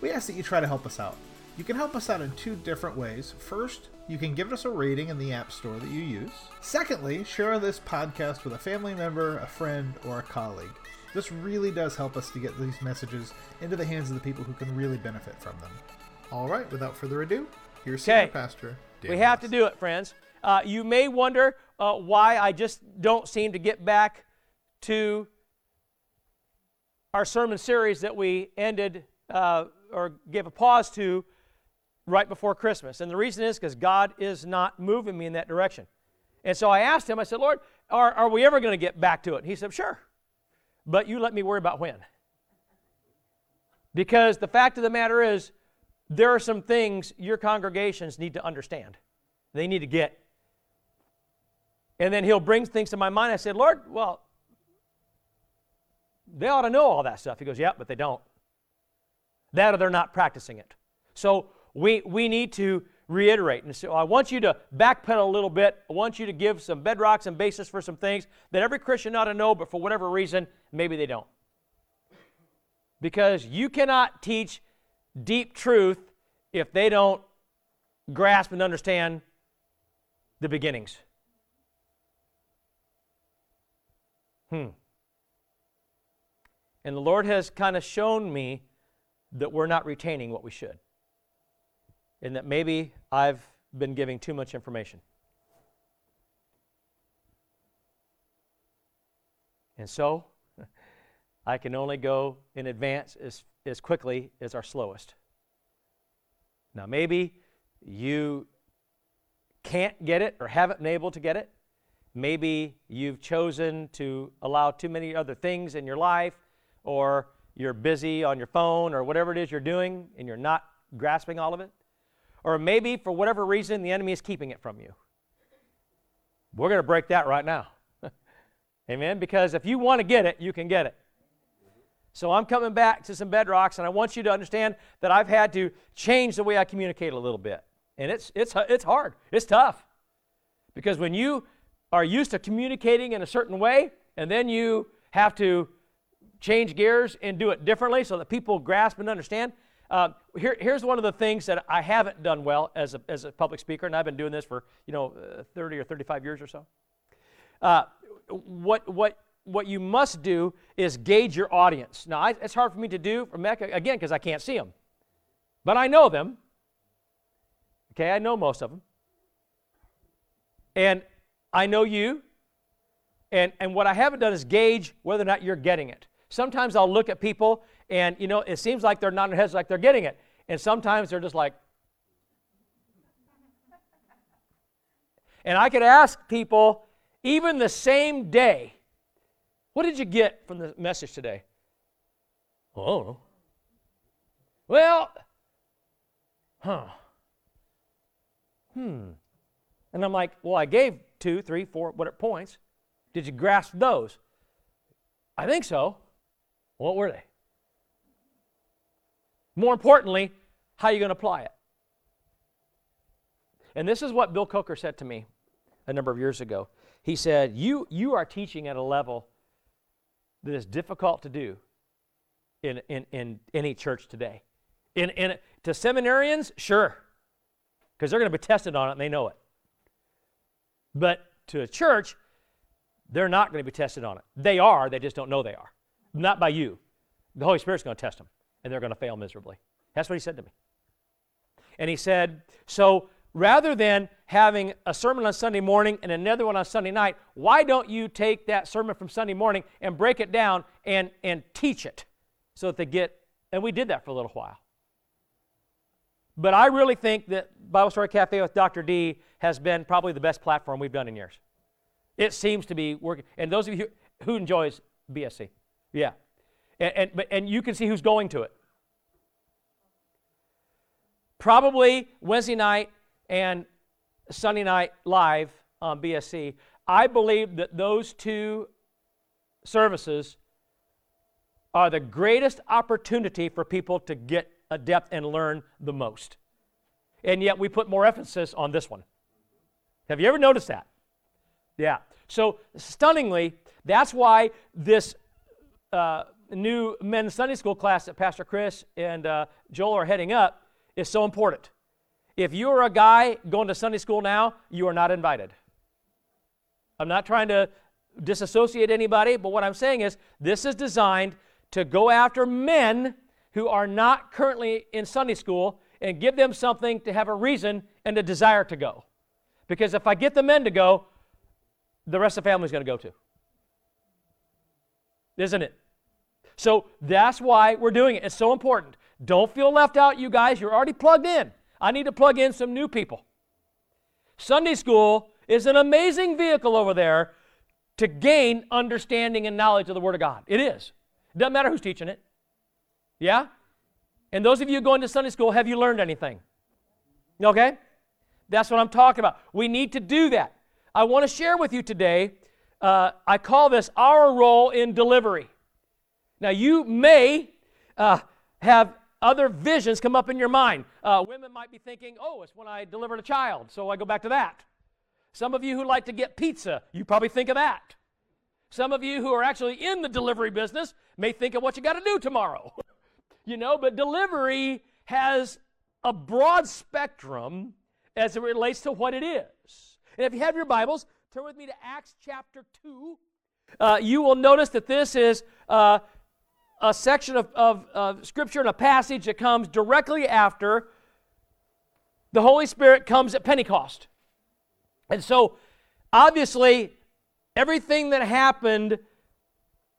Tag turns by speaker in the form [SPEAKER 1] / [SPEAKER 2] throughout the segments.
[SPEAKER 1] we ask that you try to help us out. You can help us out in two different ways. First, you can give us a rating in the App Store that you use. Secondly, share this podcast with a family member, a friend, or a colleague. This really does help us to get these messages into the hands of the people who can really benefit from them. All right, without further ado, here's Senior Pastor. Dan
[SPEAKER 2] We have to do it, friends. Uh, you may wonder uh, why I just don't seem to get back to our sermon series that we ended uh, or gave a pause to right before Christmas. And the reason is because God is not moving me in that direction. And so I asked him, I said, Lord, are, are we ever going to get back to it? And he said, Sure. But you let me worry about when. Because the fact of the matter is, there are some things your congregations need to understand. They need to get. And then he'll bring things to my mind. I said, Lord, well, they ought to know all that stuff. He goes, Yeah, but they don't. That or they're not practicing it. So we, we need to reiterate. And so I want you to backpedal a little bit. I want you to give some bedrocks and basis for some things that every Christian ought to know, but for whatever reason, maybe they don't. Because you cannot teach deep truth if they don't grasp and understand the beginnings. Hmm. And the Lord has kind of shown me that we're not retaining what we should. And that maybe I've been giving too much information. And so, I can only go in advance as, as quickly as our slowest. Now, maybe you can't get it or haven't been able to get it. Maybe you've chosen to allow too many other things in your life, or you're busy on your phone, or whatever it is you're doing, and you're not grasping all of it. Or maybe for whatever reason, the enemy is keeping it from you. We're going to break that right now. Amen? Because if you want to get it, you can get it. So I'm coming back to some bedrocks, and I want you to understand that I've had to change the way I communicate a little bit. And it's, it's, it's hard, it's tough. Because when you are used to communicating in a certain way, and then you have to change gears and do it differently so that people grasp and understand. Uh, here, here's one of the things that I haven't done well as a, as a public speaker, and I've been doing this for you know uh, 30 or 35 years or so. Uh, what, what, what you must do is gauge your audience. Now, I, it's hard for me to do from Mecca, again, because I can't see them. But I know them. Okay, I know most of them. And I know you. And, and what I haven't done is gauge whether or not you're getting it. Sometimes I'll look at people and, you know, it seems like they're nodding their heads like they're getting it. And sometimes they're just like, and I could ask people, even the same day, what did you get from the message today? Know. Well, huh. Hmm. And I'm like, well, I gave two, three, four, whatever points. Did you grasp those? I think so. What were they? More importantly, how are you going to apply it? And this is what Bill Coker said to me a number of years ago. He said, You, you are teaching at a level that is difficult to do in, in, in any church today. In, in, to seminarians, sure, because they're going to be tested on it and they know it. But to a church, they're not going to be tested on it. They are, they just don't know they are. Not by you. The Holy Spirit's going to test them, and they're going to fail miserably. That's what he said to me. And he said, So rather than having a sermon on Sunday morning and another one on Sunday night, why don't you take that sermon from Sunday morning and break it down and, and teach it so that they get, and we did that for a little while. But I really think that Bible Story Cafe with Dr. D has been probably the best platform we've done in years. It seems to be working. And those of you who, enjoys BSC, yeah. And, and, and you can see who's going to it. probably Wednesday night and Sunday night live on BSC. I believe that those two services are the greatest opportunity for people to get a depth and learn the most. And yet we put more emphasis on this one. Have you ever noticed that? Yeah. So, stunningly, that's why this uh, new men's Sunday school class that Pastor Chris and uh, Joel are heading up is so important. If you are a guy going to Sunday school now, you are not invited. I'm not trying to disassociate anybody, but what I'm saying is this is designed to go after men who are not currently in Sunday school and give them something to have a reason and a desire to go. Because if I get the men to go, the rest of the family is going to go too. Isn't it? So that's why we're doing it. It's so important. Don't feel left out, you guys. You're already plugged in. I need to plug in some new people. Sunday school is an amazing vehicle over there to gain understanding and knowledge of the Word of God. It is. It doesn't matter who's teaching it. Yeah? And those of you going to Sunday school, have you learned anything? Okay? That's what I'm talking about. We need to do that. I want to share with you today, uh, I call this our role in delivery. Now, you may uh, have other visions come up in your mind. Uh, women might be thinking, oh, it's when I delivered a child, so I go back to that. Some of you who like to get pizza, you probably think of that. Some of you who are actually in the delivery business may think of what you got to do tomorrow. you know, but delivery has a broad spectrum as it relates to what it is. And if you have your Bibles, turn with me to Acts chapter 2. Uh, you will notice that this is uh, a section of, of, of scripture and a passage that comes directly after the Holy Spirit comes at Pentecost. And so, obviously, everything that happened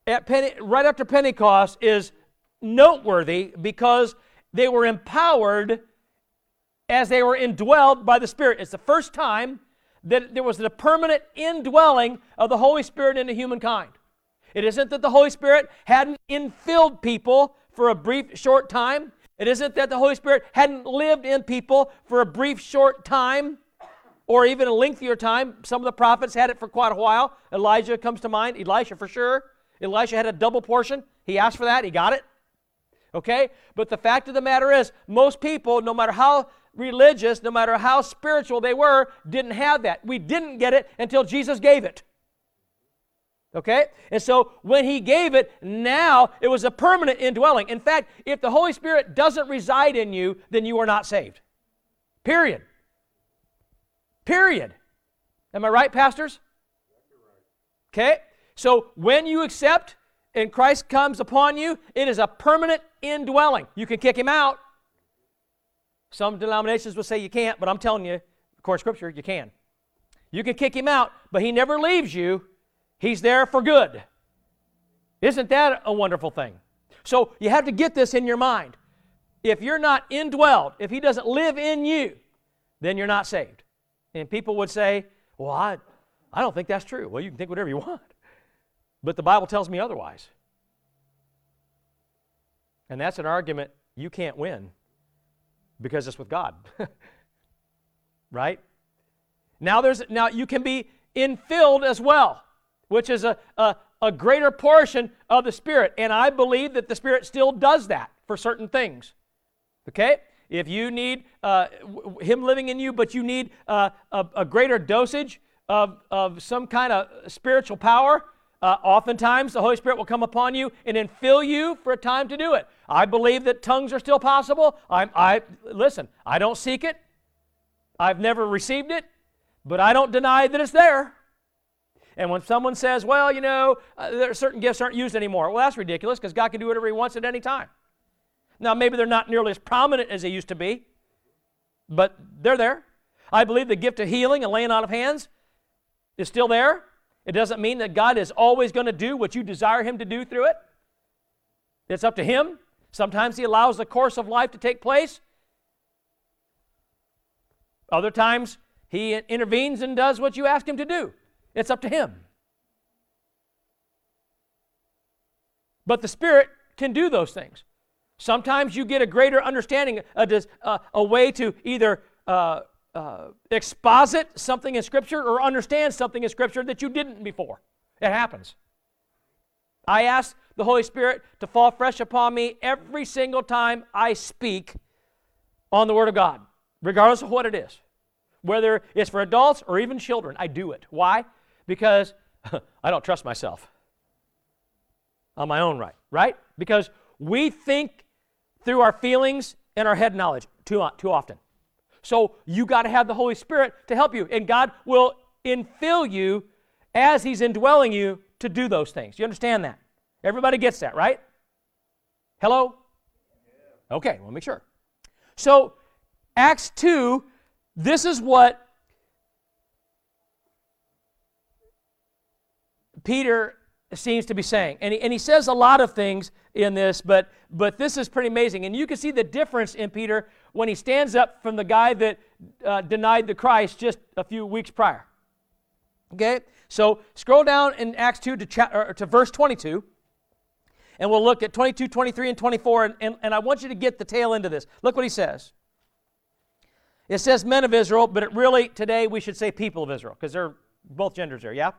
[SPEAKER 2] at Pente- right after Pentecost is noteworthy because they were empowered as they were indwelled by the Spirit. It's the first time that there was a permanent indwelling of the Holy Spirit into humankind. It isn't that the Holy Spirit hadn't infilled people for a brief, short time. It isn't that the Holy Spirit hadn't lived in people for a brief, short time or even a lengthier time. Some of the prophets had it for quite a while. Elijah comes to mind, Elisha for sure. Elisha had a double portion. He asked for that, he got it. Okay? But the fact of the matter is, most people, no matter how religious, no matter how spiritual they were, didn't have that. We didn't get it until Jesus gave it. Okay? And so when he gave it, now it was a permanent indwelling. In fact, if the Holy Spirit doesn't reside in you, then you are not saved. Period. Period. Am I right, pastors? Okay? So when you accept and Christ comes upon you, it is a permanent indwelling. You can kick him out. Some denominations will say you can't, but I'm telling you, according to Scripture, you can. You can kick him out, but he never leaves you. He's there for good. Isn't that a wonderful thing? So you have to get this in your mind. If you're not indwelled, if he doesn't live in you, then you're not saved. And people would say, Well, I, I don't think that's true. Well, you can think whatever you want. But the Bible tells me otherwise. And that's an argument you can't win because it's with God. right? Now there's now you can be infilled as well, which is a, a, a greater portion of the Spirit. And I believe that the Spirit still does that for certain things. Okay? If you need uh, Him living in you, but you need uh, a, a, greater dosage of, of some kind of spiritual power, uh, oftentimes the Holy Spirit will come upon you and then fill you for a time to do it. I believe that tongues are still possible. I, I listen. I don't seek it. I've never received it, but I don't deny that it's there. And when someone says, "Well, you know, uh, certain gifts aren't used anymore," well, that's ridiculous because God can do whatever He wants at any time. Now, maybe they're not nearly as prominent as they used to be, but they're there. I believe the gift of healing and laying on of hands is still there. It doesn't mean that God is always going to do what you desire Him to do through it. It's up to Him. Sometimes He allows the course of life to take place. Other times, He intervenes and does what you ask Him to do. It's up to Him. But the Spirit can do those things. Sometimes you get a greater understanding, a, a, a way to either uh, uh, exposit something in Scripture or understand something in Scripture that you didn't before. It happens. I ask the Holy Spirit to fall fresh upon me every single time I speak on the Word of God, regardless of what it is. Whether it's for adults or even children, I do it. Why? Because I don't trust myself on my own right, right? Because we think through our feelings and our head knowledge too, too often. So you got to have the Holy Spirit to help you, and God will infill you as He's indwelling you to do those things. You understand that? Everybody gets that, right? Hello? Okay, we'll make sure. So, Acts 2, this is what Peter seems to be saying. And he, and he says a lot of things in this, but, but this is pretty amazing. And you can see the difference in Peter when he stands up from the guy that uh, denied the Christ just a few weeks prior. Okay? So scroll down in Acts 2 to, cha- to verse 22, and we'll look at 22, 23, and 24, and, and, and I want you to get the tail end of this. Look what he says. It says men of Israel, but it really, today, we should say people of Israel, because they're both genders there, yeah?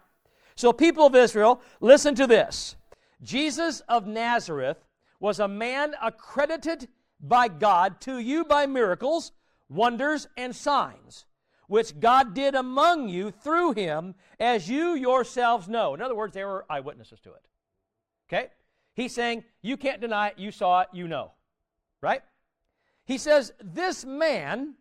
[SPEAKER 2] So, people of Israel, listen to this. Jesus of Nazareth was a man accredited by God to you by miracles, wonders, and signs, which God did among you through him, as you yourselves know. In other words, they were eyewitnesses to it. Okay? He's saying, you can't deny it, you saw it, you know. Right? He says, this man,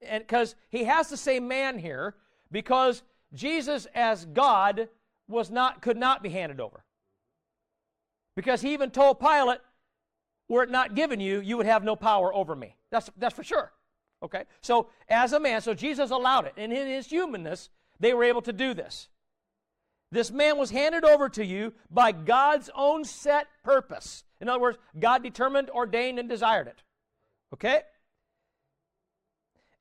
[SPEAKER 2] and because he has to say man here, because Jesus as God was not could not be handed over. Because he even told Pilate, were it not given you, you would have no power over me. That's, that's for sure. Okay? So, as a man, so Jesus allowed it. And in his humanness, they were able to do this. This man was handed over to you by God's own set purpose. In other words, God determined, ordained, and desired it. Okay?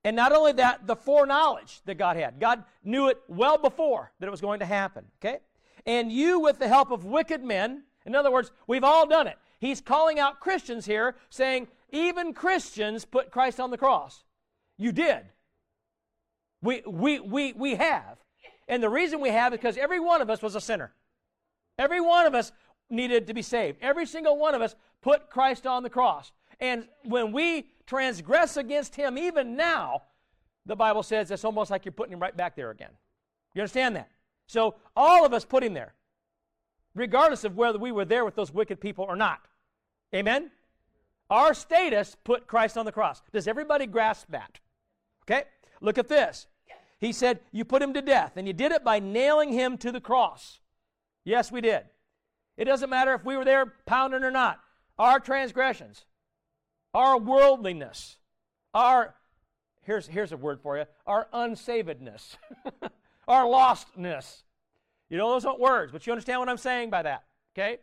[SPEAKER 2] And not only that, the foreknowledge that God had. God knew it well before that it was going to happen. Okay? And you, with the help of wicked men, in other words, we've all done it. He's calling out Christians here, saying, even Christians put Christ on the cross. You did. We, we, we, we have. And the reason we have is because every one of us was a sinner. Every one of us needed to be saved. Every single one of us put Christ on the cross. And when we transgress against him, even now, the Bible says it's almost like you're putting him right back there again. You understand that? So all of us put him there, regardless of whether we were there with those wicked people or not. Amen? Our status put Christ on the cross. Does everybody grasp that? Okay? Look at this. He said, You put him to death, and you did it by nailing him to the cross. Yes, we did. It doesn't matter if we were there pounding or not. Our transgressions, our worldliness, our, here's, here's a word for you, our unsavedness, our lostness. You know, those aren't words, but you understand what I'm saying by that, okay?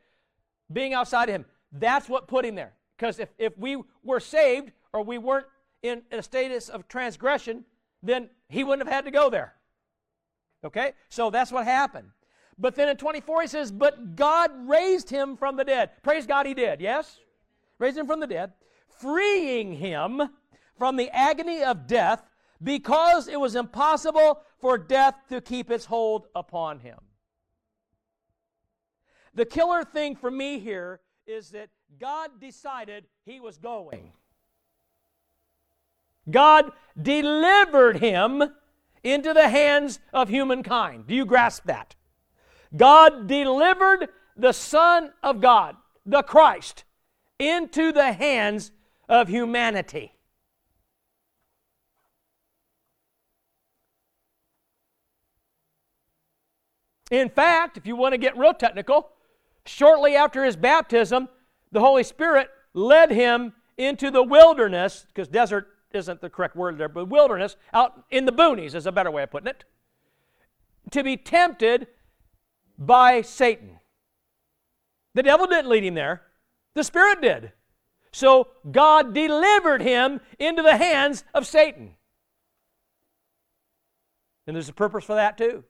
[SPEAKER 2] Being outside of Him. That's what put Him there. Because if, if we were saved or we weren't in a status of transgression, then He wouldn't have had to go there. Okay? So that's what happened. But then in 24, he says, But God raised him from the dead. Praise God, he did, yes? Raised him from the dead freeing him from the agony of death because it was impossible for death to keep its hold upon him. The killer thing for me here is that God decided he was going. God delivered him into the hands of humankind. Do you grasp that? God delivered the Son of God, the Christ, into the hands of humanity. In fact, if you want to get real technical, shortly after his baptism, the Holy Spirit led him into the wilderness, because desert isn't the correct word there, but wilderness, out in the boonies is a better way of putting it, to be tempted by Satan. The devil didn't lead him there, the Spirit did. So God delivered him into the hands of Satan. And there's a purpose for that too.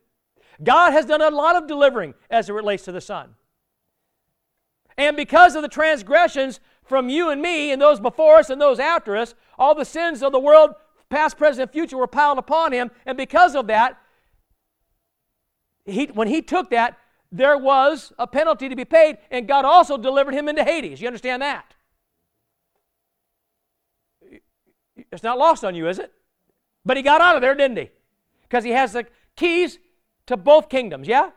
[SPEAKER 2] God has done a lot of delivering as it relates to the Son. And because of the transgressions from you and me and those before us and those after us. All the sins of the world, past, present, and future, were piled upon him. And because of that, he, when he took that, there was a penalty to be paid, and God also delivered him into Hades. You understand that? It's not lost on you, is it? But he got out of there, didn't he? Because he has the keys to both kingdoms, yeah?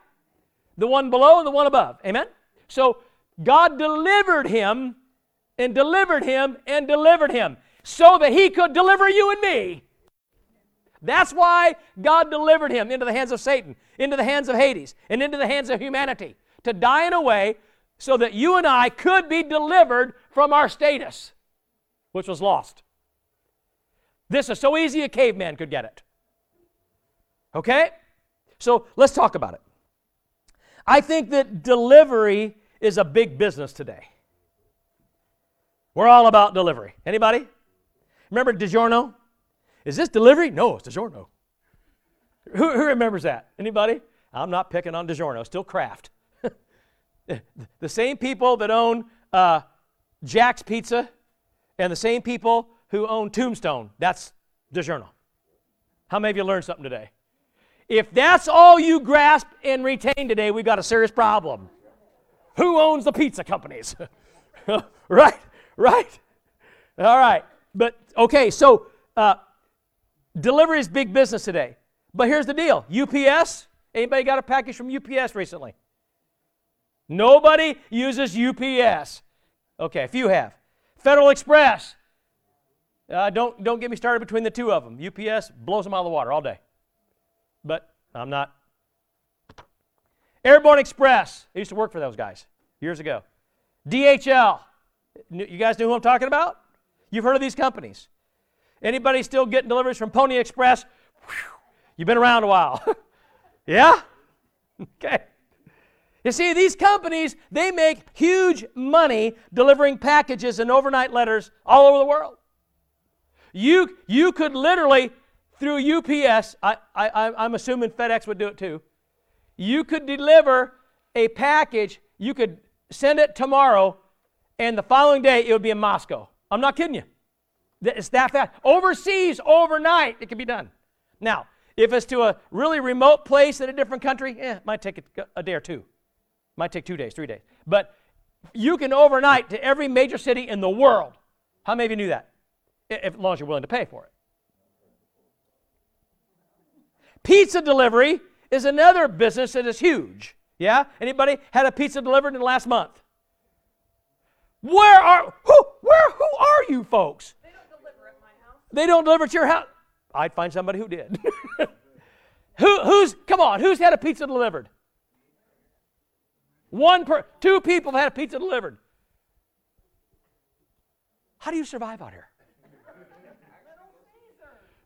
[SPEAKER 2] The one below and the one above. Amen? So God delivered him and delivered him and delivered him so that he could deliver you and me. That's why God delivered him into the hands of Satan, into the hands of Hades, and into the hands of humanity to die in a way so that you and I could be delivered from our status, which was lost. This is so easy a caveman could get it. Okay? So let's talk about it. I think that delivery is a big business today. We're all about delivery. Anybody? Remember DiGiorno? Is this delivery? No, it's DiGiorno. Who, who remembers that? Anybody? I'm not picking on DiGiorno, still Kraft. the same people that own uh, Jack's Pizza and the same people who own Tombstone, that's DiGiorno. How many of you learned something today? If that's all you grasp and retain today, we've got a serious problem. Who owns the pizza companies? right, right. All right. But okay, so uh, delivery is big business today. But here's the deal UPS, anybody got a package from UPS recently? Nobody uses UPS. Okay, a few have. Federal Express. Uh, don't, don't get me started between the two of them. UPS blows them out of the water all day. But I'm not. Airborne Express. I used to work for those guys years ago. DHL. You guys know who I'm talking about? You've heard of these companies. Anybody still getting deliveries from Pony Express? You've been around a while. yeah? Okay. You see, these companies, they make huge money delivering packages and overnight letters all over the world. You, you could literally, through UPS, I, I, I'm assuming FedEx would do it too, you could deliver a package, you could send it tomorrow, and the following day it would be in Moscow. I'm not kidding you. It's that fast. Overseas, overnight, it can be done. Now, if it's to a really remote place in a different country, eh, it might take a, a day or two. Might take two days, three days. But you can overnight to every major city in the world. How many of you knew that? If, as long as you're willing to pay for it. Pizza delivery is another business that is huge. Yeah? Anybody had a pizza delivered in the last month? Where are who where who are you folks?
[SPEAKER 3] They don't deliver at my house.
[SPEAKER 2] They don't deliver to your house. I'd find somebody who did. who who's come on, who's had a pizza delivered? One per two people have had a pizza delivered. How do you survive out here?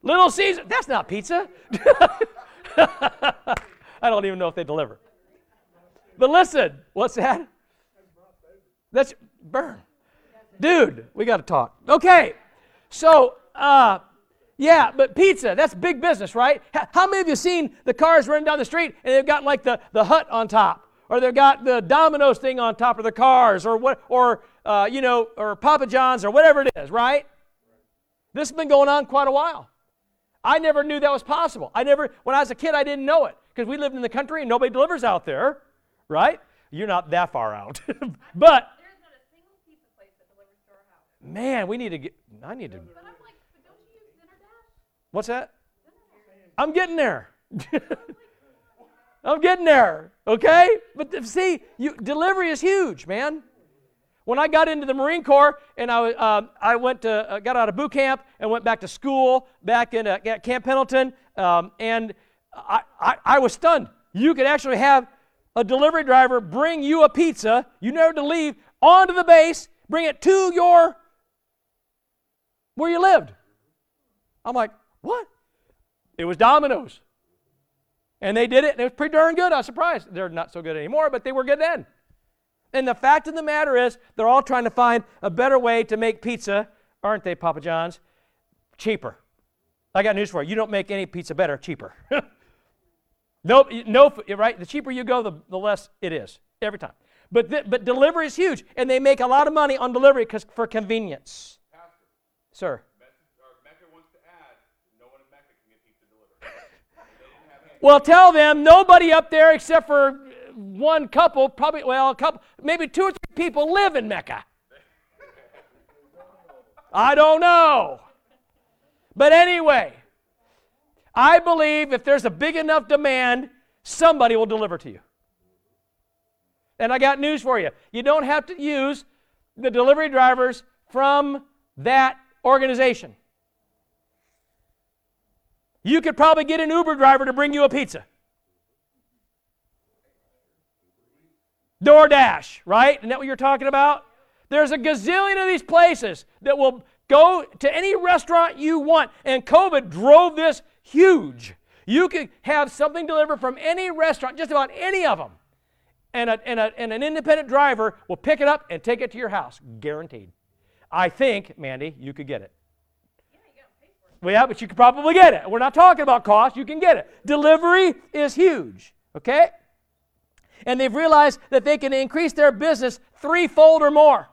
[SPEAKER 2] Little Caesar. That's not pizza. I don't even know if they deliver. But listen, what's that? That's burn. Dude, we got to talk. Okay, so, uh, yeah, but pizza, that's big business, right? How many of you seen the cars running down the street and they've got like the, the hut on top? Or they've got the Domino's thing on top of the cars, or what, or uh, you know, or Papa John's, or whatever it is, right? This has been going on quite a while. I never knew that was possible. I never, when I was a kid, I didn't know it because we lived in the country and nobody delivers out there, right? You're not that far out, but Man, we need to get. I need to.
[SPEAKER 3] But I'm like, but don't you use
[SPEAKER 2] What's that? I'm getting there. I'm getting there. Okay, but see, you, delivery is huge, man. When I got into the Marine Corps and I, uh, I went to, uh, got out of boot camp and went back to school back in uh, Camp Pendleton, um, and I, I, I was stunned. You could actually have a delivery driver bring you a pizza, you never to leave, onto the base, bring it to your where you lived. I'm like, what? It was Domino's. And they did it, and it was pretty darn good. I was surprised. They're not so good anymore, but they were good then. And the fact of the matter is, they're all trying to find a better way to make pizza, aren't they, Papa John's? Cheaper. I got news for you. You don't make any pizza better, cheaper. nope, no, right? The cheaper you go, the, the less it is, every time. But, th- but delivery is huge, and they make a lot of money on delivery because for convenience. Sir.
[SPEAKER 4] Mecca wants to add, no one in Mecca can get pizza delivered.
[SPEAKER 2] Well, tell them nobody up there except for one couple, probably, well, a couple, maybe two or three people live in Mecca. I don't know. But anyway, I believe if there's a big enough demand, somebody will deliver to you. And I got news for you. You don't have to use the delivery drivers from that organization. You could probably get an Uber driver to bring you a pizza. DoorDash, right? Isn't that what you're talking about? There's a gazillion of these places that will go to any restaurant you want. And COVID drove this huge. You could have something delivered from any restaurant, just about any of them. And, a, and, a, and an independent driver will pick it up and take it to your house, guaranteed. I think, Mandy, you could get it. Well, yeah, but you could probably get it. We're not talking about cost, you can get it. Delivery is huge, okay? And they've realized that they can increase their business threefold or more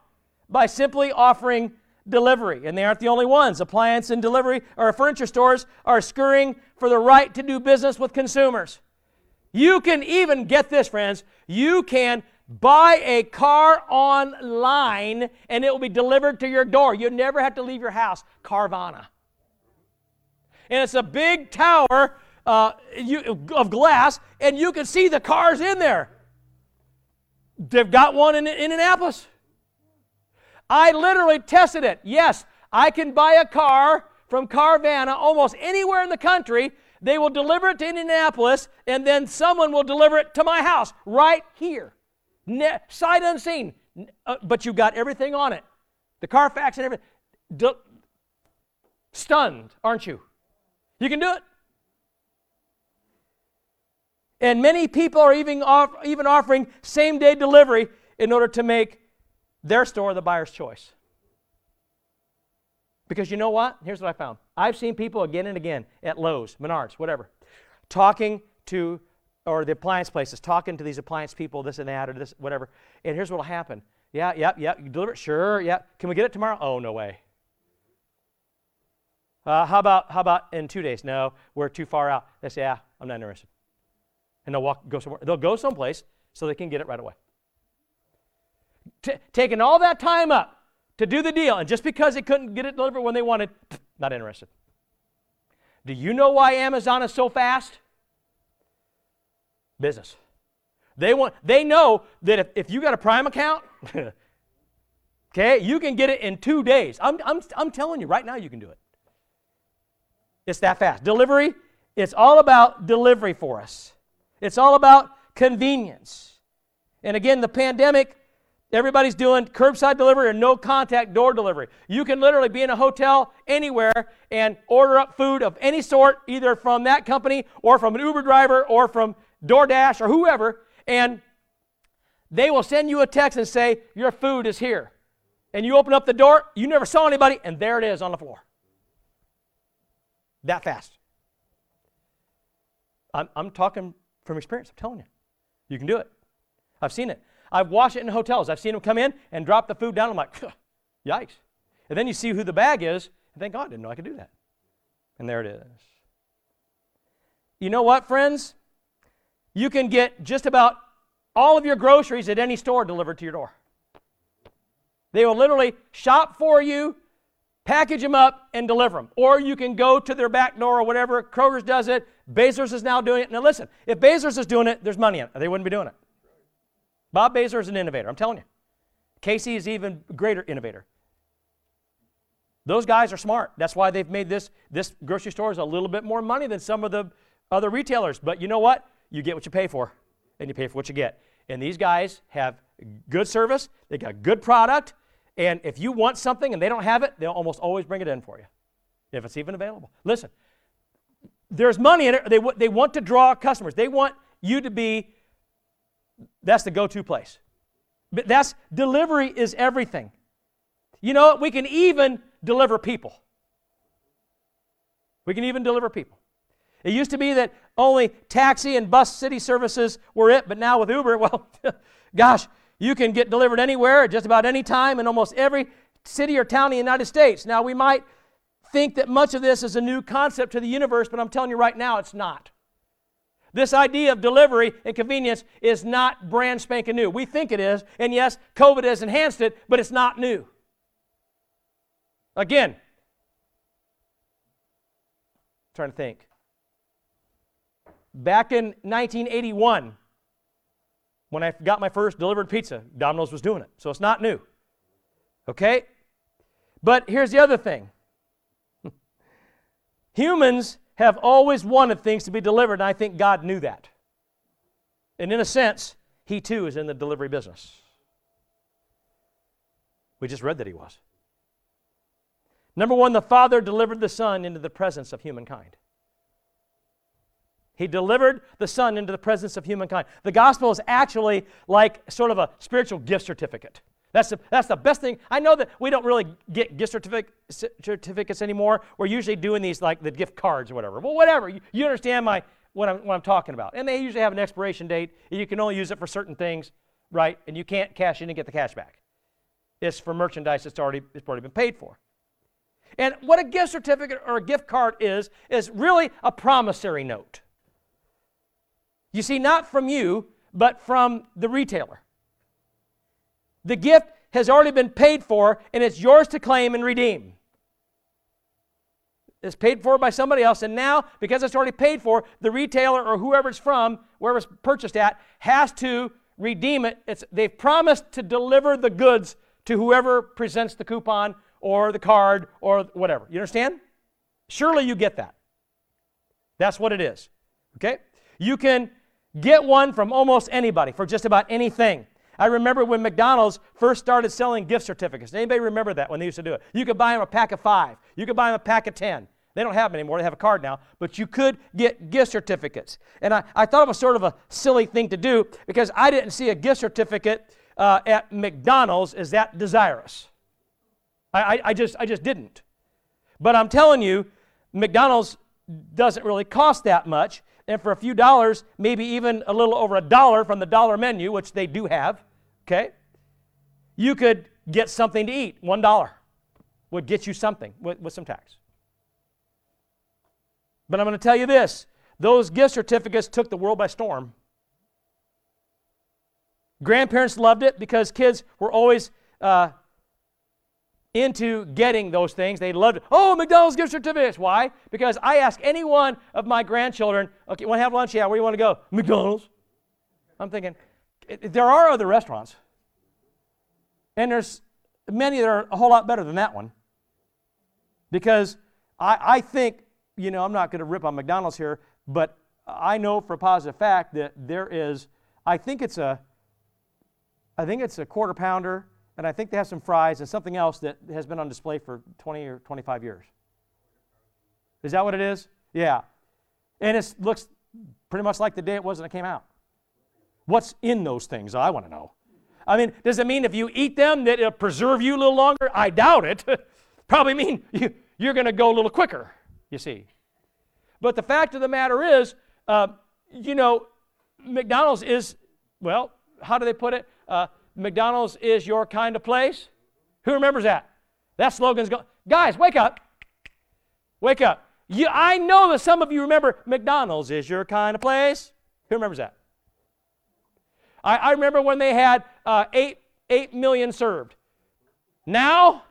[SPEAKER 2] by simply offering delivery. And they aren't the only ones. Appliance and delivery or furniture stores are scurrying for the right to do business with consumers. You can even get this, friends. You can buy a car online and it will be delivered to your door. You never have to leave your house. Carvana. And it's a big tower uh, you, of glass, and you can see the cars in there. They've got one in, in Indianapolis. I literally tested it. Yes, I can buy a car from Carvana almost anywhere in the country. They will deliver it to Indianapolis, and then someone will deliver it to my house right here. Ne- sight unseen. Uh, but you've got everything on it the Carfax and everything. Stunned, aren't you? You can do it. And many people are even, off, even offering same day delivery in order to make their store the buyer's choice. Because you know what? Here's what I found. I've seen people again and again at Lowe's, Menards, whatever, talking to, or the appliance places, talking to these appliance people, this and that, or this, whatever. And here's what will happen. Yeah, yep, yep, you deliver it? Sure, yeah. Can we get it tomorrow? Oh, no way. Uh, how about how about in two days? No, we're too far out. They say, yeah, I'm not interested. And they'll walk, go somewhere. They'll go someplace so they can get it right away. T- taking all that time up to do the deal, and just because they couldn't get it delivered when they wanted, not interested. Do you know why Amazon is so fast? Business. They want they know that if, if you got a Prime account, okay, you can get it in two days. I'm, I'm, I'm telling you right now you can do it. It's that fast. Delivery, it's all about delivery for us. It's all about convenience. And again, the pandemic, everybody's doing curbside delivery or no contact door delivery. You can literally be in a hotel anywhere and order up food of any sort, either from that company or from an Uber driver or from DoorDash or whoever, and they will send you a text and say, Your food is here. And you open up the door, you never saw anybody, and there it is on the floor. That fast. I'm, I'm talking from experience. I'm telling you. You can do it. I've seen it. I've watched it in hotels. I've seen them come in and drop the food down. I'm like, yikes. And then you see who the bag is, and thank God I didn't know I could do that. And there it is. You know what, friends? You can get just about all of your groceries at any store delivered to your door. They will literally shop for you, package them up, and deliver them. Or you can go to their back door or whatever. Kroger's does it. Baesler's is now doing it. Now listen, if Baesler's is doing it, there's money in it. They wouldn't be doing it. Bob Baesler is an innovator. I'm telling you. Casey is even greater innovator. Those guys are smart. That's why they've made this this grocery store is a little bit more money than some of the other retailers. But you know what? You get what you pay for, and you pay for what you get. And these guys have good service. They got good product. And if you want something and they don't have it, they'll almost always bring it in for you, if it's even available. Listen, there's money in it. They, they want to draw customers. They want you to be, that's the go to place. But that's, delivery is everything. You know, we can even deliver people. We can even deliver people. It used to be that only taxi and bus city services were it, but now with Uber, well, gosh, You can get delivered anywhere, at just about any time, in almost every city or town in the United States. Now, we might think that much of this is a new concept to the universe, but I'm telling you right now, it's not. This idea of delivery and convenience is not brand spanking new. We think it is, and yes, COVID has enhanced it, but it's not new. Again, trying to think. Back in 1981, when I got my first delivered pizza, Domino's was doing it. So it's not new. Okay? But here's the other thing humans have always wanted things to be delivered, and I think God knew that. And in a sense, He too is in the delivery business. We just read that He was. Number one, the Father delivered the Son into the presence of humankind. He delivered the Son into the presence of humankind. The gospel is actually like sort of a spiritual gift certificate. That's the, that's the best thing. I know that we don't really get gift certific- certificates anymore. We're usually doing these like the gift cards or whatever. Well, whatever. You, you understand my, what, I'm, what I'm talking about. And they usually have an expiration date. And you can only use it for certain things, right? And you can't cash in and get the cash back. It's for merchandise that's already, it's already been paid for. And what a gift certificate or a gift card is, is really a promissory note. You see, not from you, but from the retailer. The gift has already been paid for, and it's yours to claim and redeem. It's paid for by somebody else, and now, because it's already paid for, the retailer or whoever it's from, wherever it's purchased at, has to redeem it. It's, they've promised to deliver the goods to whoever presents the coupon or the card or whatever. You understand? Surely you get that. That's what it is. Okay? You can get one from almost anybody for just about anything. I remember when McDonald's first started selling gift certificates. Anybody remember that when they used to do it? You could buy them a pack of five. You could buy them a pack of ten. They don't have them anymore. They have a card now. But you could get gift certificates. And I, I thought it was sort of a silly thing to do because I didn't see a gift certificate uh, at McDonald's as that desirous. I, I, I, just, I just didn't. But I'm telling you, McDonald's doesn't really cost that much. And for a few dollars, maybe even a little over a dollar from the dollar menu, which they do have, okay, you could get something to eat. One dollar would get you something with, with some tax. But I'm going to tell you this those gift certificates took the world by storm. Grandparents loved it because kids were always uh, into getting those things. They loved it. Oh, McDonald's gift certificates. Why? Because I ask any one of my grandchildren, okay, want to have lunch? Yeah, where do you want to go? McDonald's. I'm thinking, eh, eh, there are other restaurants. And there's many that are a whole lot better than that one. Because I, I think, you know, I'm not going to rip on McDonald's here, but I know for a positive fact that there is, I think it's a, I think it's a quarter pounder and I think they have some fries and something else that has been on display for 20 or 25 years. Is that what it is? Yeah. And it looks pretty much like the day it was when it came out. What's in those things? I want to know. I mean, does it mean if you eat them that it'll preserve you a little longer? I doubt it. Probably mean you, you're going to go a little quicker, you see. But the fact of the matter is, uh, you know, McDonald's is, well, how do they put it? Uh, McDonald's is your kind of place? Who remembers that? That slogan's going. Guys, wake up. Wake up. You, I know that some of you remember McDonald's is your kind of place. Who remembers that? I, I remember when they had uh, eight, 8 million served. Now,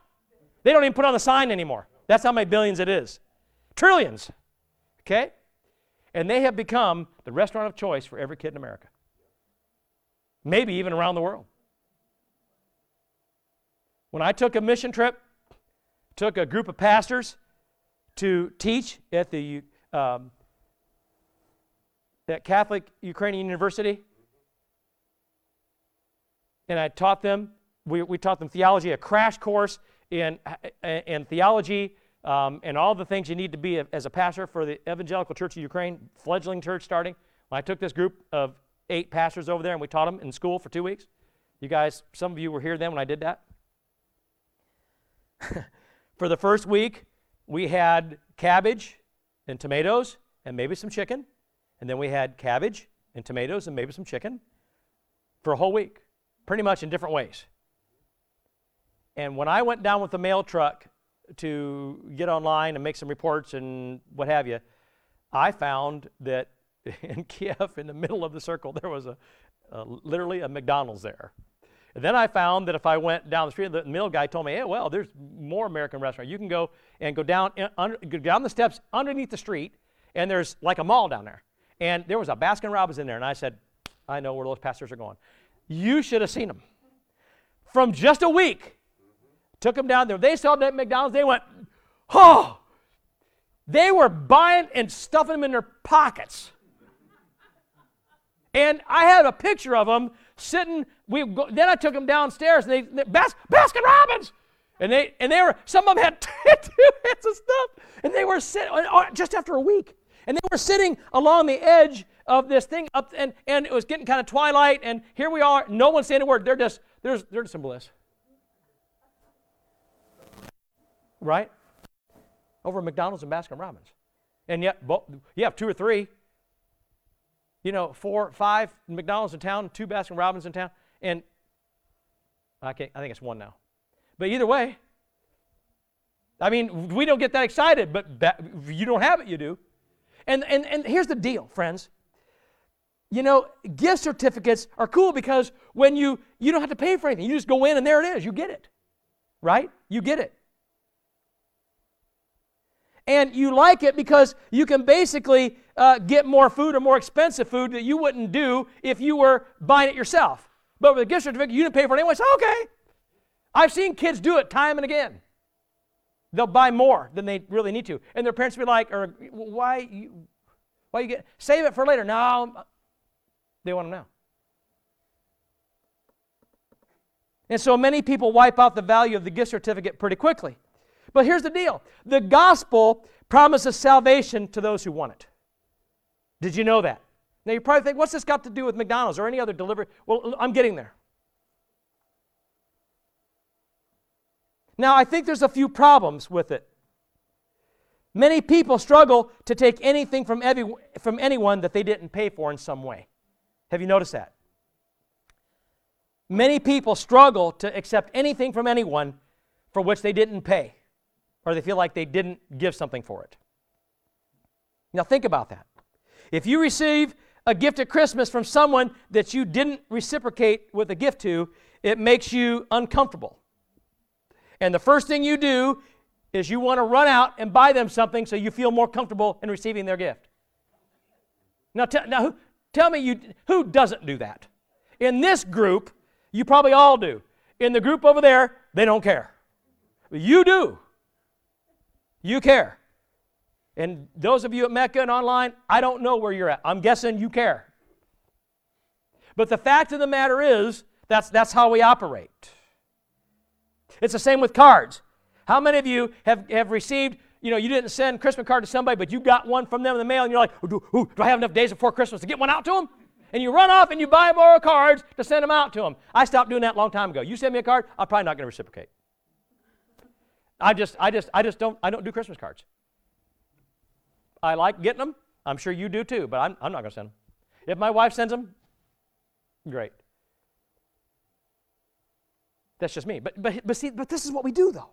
[SPEAKER 2] they don't even put on the sign anymore. That's how many billions it is. Trillions. Okay? And they have become the restaurant of choice for every kid in America. Maybe even around the world. When I took a mission trip, took a group of pastors to teach at the um, at Catholic Ukrainian University, and I taught them. We, we taught them theology, a crash course in in theology, um, and all the things you need to be a, as a pastor for the Evangelical Church of Ukraine, fledgling church starting. When I took this group of eight pastors over there, and we taught them in school for two weeks. You guys, some of you were here then when I did that. For the first week, we had cabbage and tomatoes and maybe some chicken. And then we had cabbage and tomatoes and maybe some chicken for a whole week. pretty much in different ways. And when I went down with the mail truck to get online and make some reports and what have you, I found that in Kiev, in the middle of the circle, there was a, a literally a McDonald's there. And then I found that if I went down the street, the mill guy told me, "Hey, well, there's more American restaurants. You can go and go down uh, under, go down the steps underneath the street, and there's like a mall down there. And there was a Baskin Robbins in there, and I said, I know where those pastors are going. You should have seen them. From just a week, took them down there. They saw that McDonald's. They went, oh, they were buying and stuffing them in their pockets. And I had a picture of them sitting. We go, then I took them downstairs, and they, they Bas, Baskin Robbins, and they and they were some of them had two heads of stuff, and they were sitting uh, just after a week, and they were sitting along the edge of this thing up, and and it was getting kind of twilight, and here we are, no one's saying a word. They're just they're they're just in bliss, right? Over McDonald's and Baskin Robbins, and yet both, you have two or three you know, four, five McDonald's in town, two Baskin Robbins in town, and I, can't, I think it's one now. But either way, I mean, we don't get that excited, but you don't have it, you do. And, and, and here's the deal, friends. You know, gift certificates are cool because when you you don't have to pay for anything, you just go in and there it is, you get it, right? You get it. And you like it because you can basically uh, get more food or more expensive food that you wouldn't do if you were buying it yourself. But with a gift certificate, you didn't pay for it anyway. So, okay. I've seen kids do it time and again. They'll buy more than they really need to. And their parents will be like, or why you, why you get, save it for later. No, they want to know. And so many people wipe out the value of the gift certificate pretty quickly. But here's the deal the gospel promises salvation to those who want it. Did you know that? Now you probably think, what's this got to do with McDonald's or any other delivery? Well, I'm getting there. Now, I think there's a few problems with it. Many people struggle to take anything from, every, from anyone that they didn't pay for in some way. Have you noticed that? Many people struggle to accept anything from anyone for which they didn't pay or they feel like they didn't give something for it. Now, think about that. If you receive a gift at Christmas from someone that you didn't reciprocate with a gift to, it makes you uncomfortable. And the first thing you do is you want to run out and buy them something so you feel more comfortable in receiving their gift. Now, t- now who, tell me you, who doesn't do that? In this group, you probably all do. In the group over there, they don't care. You do. You care. And those of you at Mecca and online, I don't know where you're at. I'm guessing you care. But the fact of the matter is, that's, that's how we operate. It's the same with cards. How many of you have, have received, you know, you didn't send a Christmas card to somebody, but you got one from them in the mail, and you're like, do, do I have enough days before Christmas to get one out to them? And you run off and you buy more cards to send them out to them. I stopped doing that a long time ago. You send me a card, I'm probably not going to reciprocate. I just, I just, I just don't, I don't do Christmas cards. I like getting them. I'm sure you do too, but I'm, I'm not going to send them. If my wife sends them, great. That's just me. But, but, but see, but this is what we do though.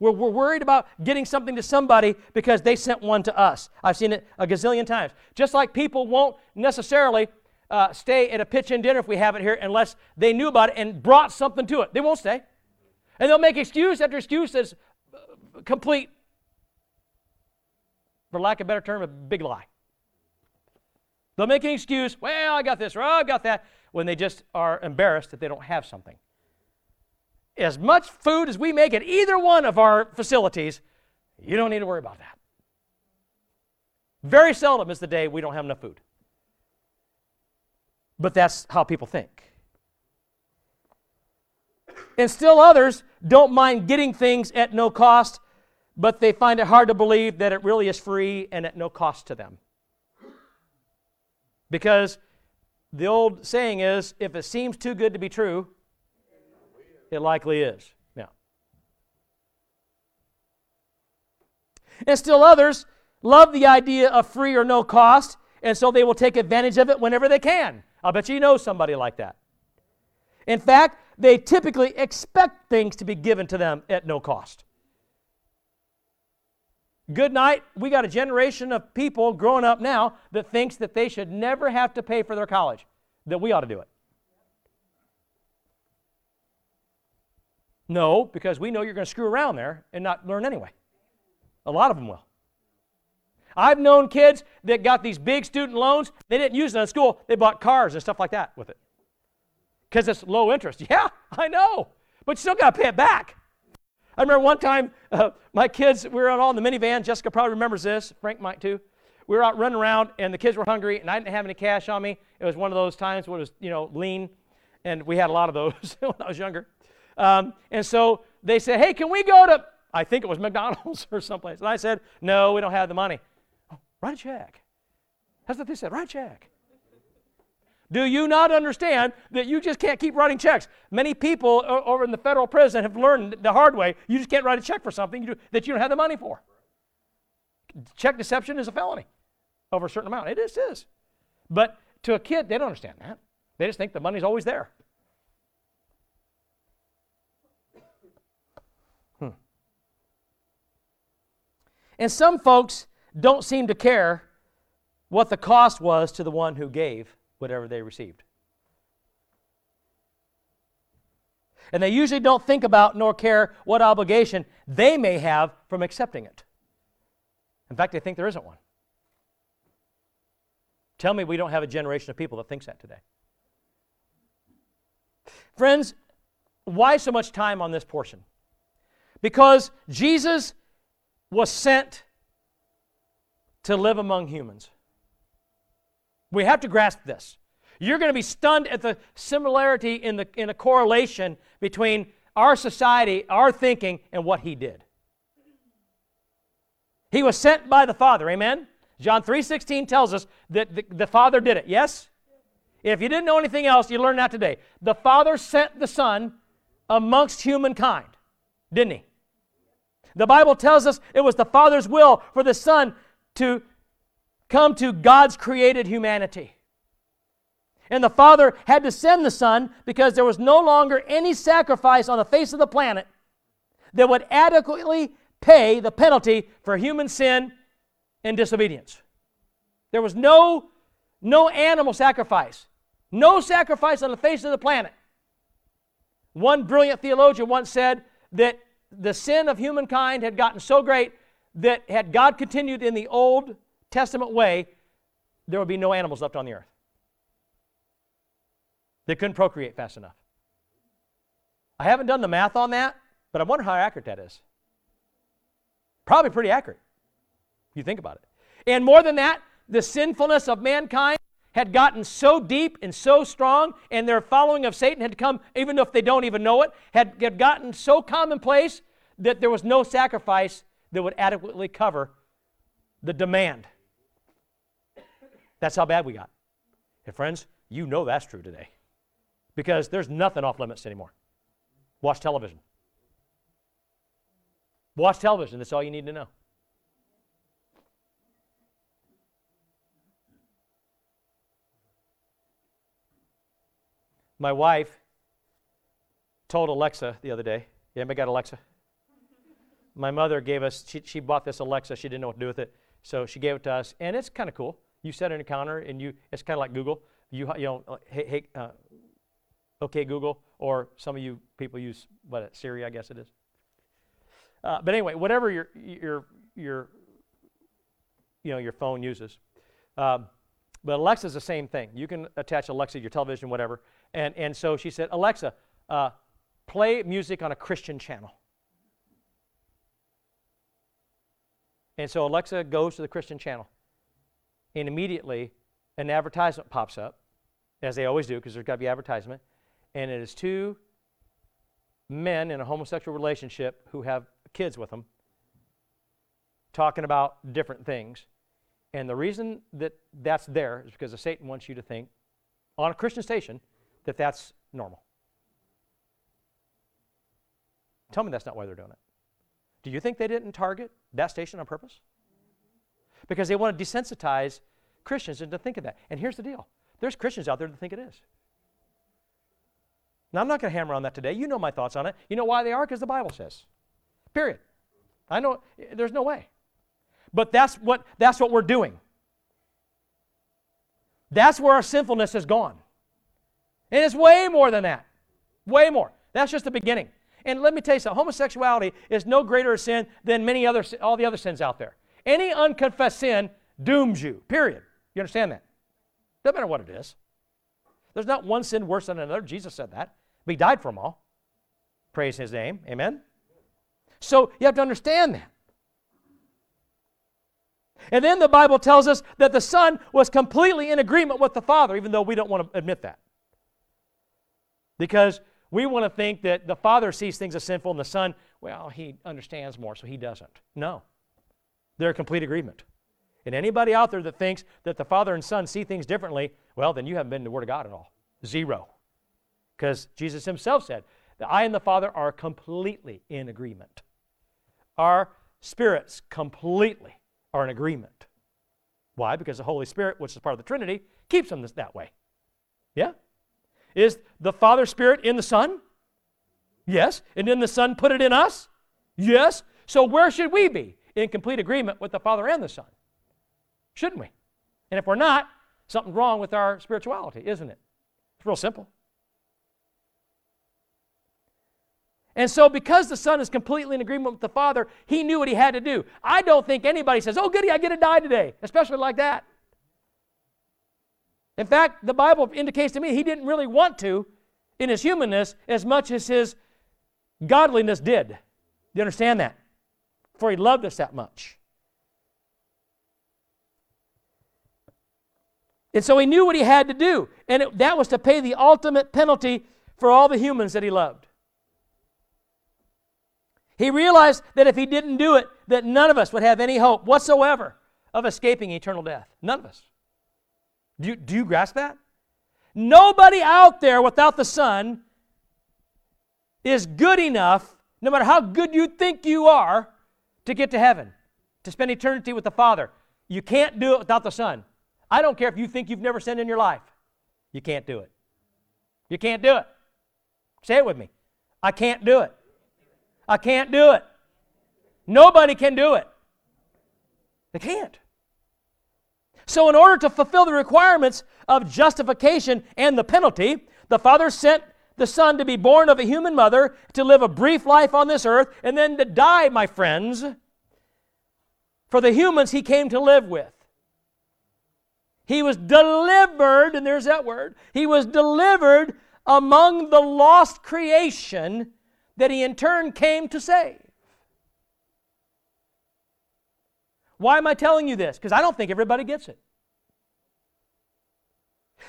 [SPEAKER 2] We're, we're worried about getting something to somebody because they sent one to us. I've seen it a gazillion times. Just like people won't necessarily uh, stay at a pitch in dinner if we have it here unless they knew about it and brought something to it. They won't stay. And they'll make excuse after excuse that's uh, complete, for lack of a better term, a big lie. They'll make an excuse, well, I got this, or oh, I got that, when they just are embarrassed that they don't have something. As much food as we make at either one of our facilities, you don't need to worry about that. Very seldom is the day we don't have enough food. But that's how people think. And still others don't mind getting things at no cost, but they find it hard to believe that it really is free and at no cost to them. Because the old saying is if it seems too good to be true, it likely is. Yeah. And still others love the idea of free or no cost, and so they will take advantage of it whenever they can. I'll bet you know somebody like that. In fact, they typically expect things to be given to them at no cost. Good night. We got a generation of people growing up now that thinks that they should never have to pay for their college, that we ought to do it. No, because we know you're going to screw around there and not learn anyway. A lot of them will. I've known kids that got these big student loans. They didn't use it in school. They bought cars and stuff like that with it. Because it's low interest. Yeah, I know. But you still got to pay it back. I remember one time, uh, my kids, we were all in the minivan. Jessica probably remembers this. Frank might too. We were out running around, and the kids were hungry, and I didn't have any cash on me. It was one of those times when it was, you know, lean, and we had a lot of those when I was younger. Um, and so they said, hey, can we go to, I think it was McDonald's or someplace. And I said, no, we don't have the money. Oh, write a check. That's what they said, write a check. Do you not understand that you just can't keep writing checks? Many people over in the federal prison have learned the hard way you just can't write a check for something that you don't have the money for. Check deception is a felony over a certain amount. It is, it is. But to a kid, they don't understand that. They just think the money's always there. Hmm. And some folks don't seem to care what the cost was to the one who gave whatever they received. And they usually don't think about nor care what obligation they may have from accepting it. In fact, they think there isn't one. Tell me we don't have a generation of people that thinks that today. Friends, why so much time on this portion? Because Jesus was sent to live among humans. We have to grasp this. You're going to be stunned at the similarity in, the, in a correlation between our society, our thinking, and what he did. He was sent by the Father, amen? John 3.16 tells us that the, the Father did it, yes? If you didn't know anything else, you learned that today. The Father sent the Son amongst humankind, didn't he? The Bible tells us it was the Father's will for the Son to come to God's created humanity. And the Father had to send the Son because there was no longer any sacrifice on the face of the planet that would adequately pay the penalty for human sin and disobedience. There was no, no animal sacrifice, no sacrifice on the face of the planet. One brilliant theologian once said that the sin of humankind had gotten so great that had God continued in the Old Testament way, there would be no animals left on the earth. They couldn't procreate fast enough. I haven't done the math on that, but I wonder how accurate that is. Probably pretty accurate. You think about it. And more than that, the sinfulness of mankind had gotten so deep and so strong, and their following of Satan had come, even if they don't even know it, had, had gotten so commonplace that there was no sacrifice that would adequately cover the demand that's how bad we got. And friends, you know that's true today. Because there's nothing off limits anymore. Watch television. Watch television, that's all you need to know. My wife told Alexa the other day. Yeah, anybody got Alexa? My mother gave us, she, she bought this Alexa. She didn't know what to do with it. So she gave it to us, and it's kind of cool. You set an encounter, and you it's kind of like Google. You you know, hey, hey uh, okay Google, or some of you people use what Siri, I guess it is. Uh, but anyway, whatever your your your you know your phone uses. Um, but is the same thing. You can attach Alexa to your television, whatever. And and so she said, Alexa, uh, play music on a Christian channel. And so Alexa goes to the Christian channel and immediately an advertisement pops up, as they always do, because there's got to be advertisement, and it is two men in a homosexual relationship who have kids with them talking about different things. And the reason that that's there is because Satan wants you to think, on a Christian station, that that's normal. Tell me that's not why they're doing it. Do you think they didn't target that station on purpose? Because they want to desensitize Christians into thinking that. And here's the deal there's Christians out there that think it is. Now, I'm not going to hammer on that today. You know my thoughts on it. You know why they are? Because the Bible says. Period. I know there's no way. But that's what, that's what we're doing. That's where our sinfulness has gone. And it's way more than that. Way more. That's just the beginning. And let me tell you something homosexuality is no greater a sin than many other, all the other sins out there. Any unconfessed sin dooms you, period. You understand that? Doesn't matter what it is. There's not one sin worse than another. Jesus said that. But he died for them all. Praise his name. Amen. So you have to understand that. And then the Bible tells us that the Son was completely in agreement with the Father, even though we don't want to admit that. Because we want to think that the Father sees things as sinful and the Son, well, he understands more, so he doesn't. No. They're in complete agreement. And anybody out there that thinks that the Father and Son see things differently, well, then you haven't been in the Word of God at all. Zero. Because Jesus himself said that I and the Father are completely in agreement. Our spirits completely are in agreement. Why? Because the Holy Spirit, which is part of the Trinity, keeps them that way. Yeah? Is the Father Spirit in the Son? Yes. And then the Son put it in us? Yes. So where should we be? In complete agreement with the Father and the Son. Shouldn't we? And if we're not, something's wrong with our spirituality, isn't it? It's real simple. And so, because the Son is completely in agreement with the Father, he knew what he had to do. I don't think anybody says, Oh, goody, I get to die today, especially like that. In fact, the Bible indicates to me he didn't really want to in his humanness as much as his godliness did. Do you understand that? For he loved us that much. And so he knew what he had to do, and it, that was to pay the ultimate penalty for all the humans that he loved. He realized that if he didn't do it, that none of us would have any hope whatsoever of escaping eternal death. None of us. Do you, do you grasp that? Nobody out there without the Son is good enough, no matter how good you think you are, to get to heaven, to spend eternity with the Father. You can't do it without the Son. I don't care if you think you've never sinned in your life. You can't do it. You can't do it. Say it with me. I can't do it. I can't do it. Nobody can do it. They can't. So, in order to fulfill the requirements of justification and the penalty, the Father sent the Son to be born of a human mother, to live a brief life on this earth, and then to die, my friends, for the humans he came to live with. He was delivered, and there's that word, he was delivered among the lost creation that he in turn came to save. Why am I telling you this? Because I don't think everybody gets it.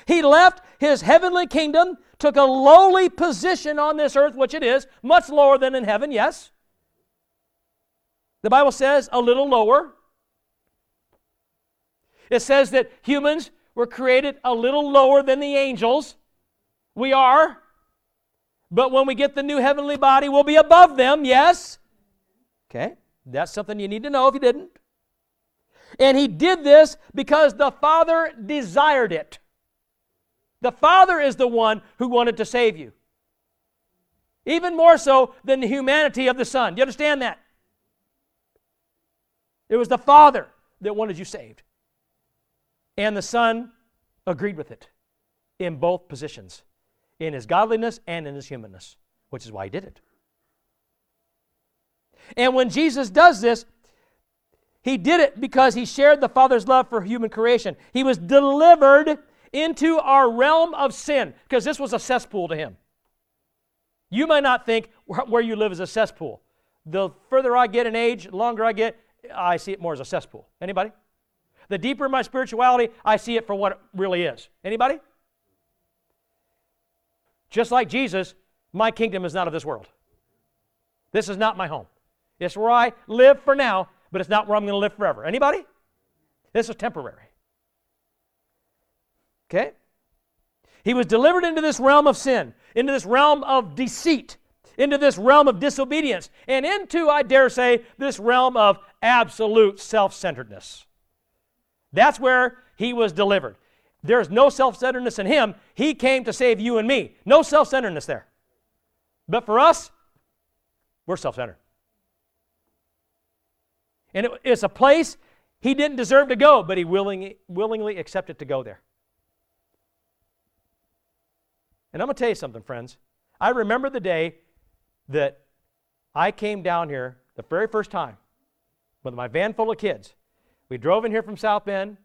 [SPEAKER 2] He left his heavenly kingdom, took a lowly position on this earth, which it is, much lower than in heaven, yes. The Bible says a little lower. It says that humans were created a little lower than the angels. We are. But when we get the new heavenly body, we'll be above them, yes? Okay, that's something you need to know if you didn't. And he did this because the Father desired it. The Father is the one who wanted to save you. Even more so than the humanity of the Son. Do you understand that? It was the Father that wanted you saved. And the Son agreed with it in both positions in his godliness and in his humanness, which is why he did it. And when Jesus does this, he did it because he shared the Father's love for human creation. He was delivered into our realm of sin because this was a cesspool to him. You might not think where you live is a cesspool. The further I get in age, the longer I get, I see it more as a cesspool. Anybody? The deeper my spirituality, I see it for what it really is. Anybody? Just like Jesus, my kingdom is not of this world. This is not my home. It's where I live for now, but it's not where I'm going to live forever. Anybody? This is temporary. Okay? He was delivered into this realm of sin, into this realm of deceit, into this realm of disobedience, and into, I dare say, this realm of absolute self centeredness. That's where he was delivered. There's no self centeredness in him. He came to save you and me. No self centeredness there. But for us, we're self centered. And it, it's a place he didn't deserve to go, but he willingly, willingly accepted to go there. And I'm going to tell you something, friends. I remember the day that I came down here the very first time with my van full of kids. We drove in here from South Bend,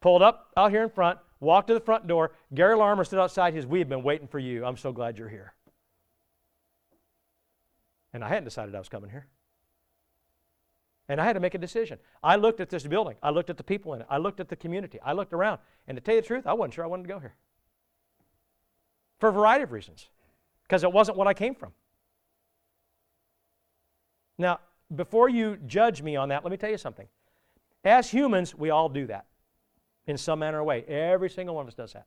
[SPEAKER 2] pulled up out here in front, walked to the front door. Gary Larmer stood outside. He says, We have been waiting for you. I'm so glad you're here. And I hadn't decided I was coming here. And I had to make a decision. I looked at this building. I looked at the people in it. I looked at the community. I looked around. And to tell you the truth, I wasn't sure I wanted to go here. For a variety of reasons. Because it wasn't what I came from. Now, before you judge me on that, let me tell you something. As humans, we all do that in some manner or way. Every single one of us does that.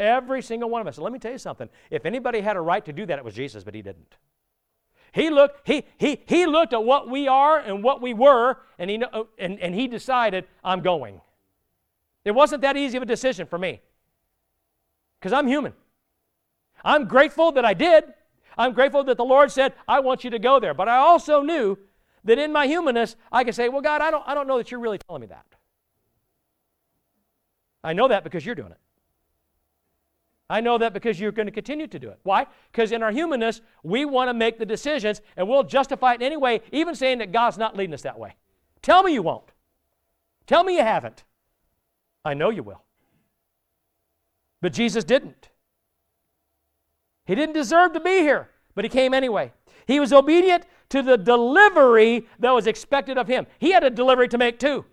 [SPEAKER 2] Every single one of us. let me tell you something. If anybody had a right to do that, it was Jesus, but he didn't. He looked, he, he, he looked at what we are and what we were, and he, uh, and, and he decided, I'm going. It wasn't that easy of a decision for me because I'm human. I'm grateful that I did. I'm grateful that the Lord said, I want you to go there. But I also knew that in my humanness, I could say, Well, God, I don't, I don't know that you're really telling me that. I know that because you're doing it. I know that because you're going to continue to do it. Why? Because in our humanness, we want to make the decisions and we'll justify it in any way, even saying that God's not leading us that way. Tell me you won't. Tell me you haven't. I know you will. But Jesus didn't. He didn't deserve to be here, but he came anyway. He was obedient to the delivery that was expected of him. He had a delivery to make too.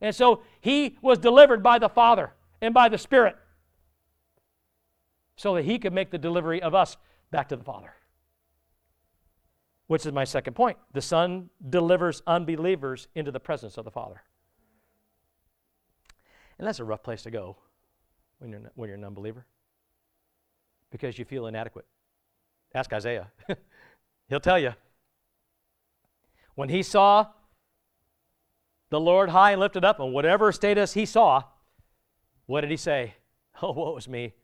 [SPEAKER 2] And so he was delivered by the Father and by the Spirit so that he could make the delivery of us back to the Father. Which is my second point. The Son delivers unbelievers into the presence of the Father. And that's a rough place to go when you're, when you're an unbeliever because you feel inadequate. Ask Isaiah, he'll tell you. When he saw the Lord high and lifted up, and whatever status he saw, what did he say? Oh, woe is me.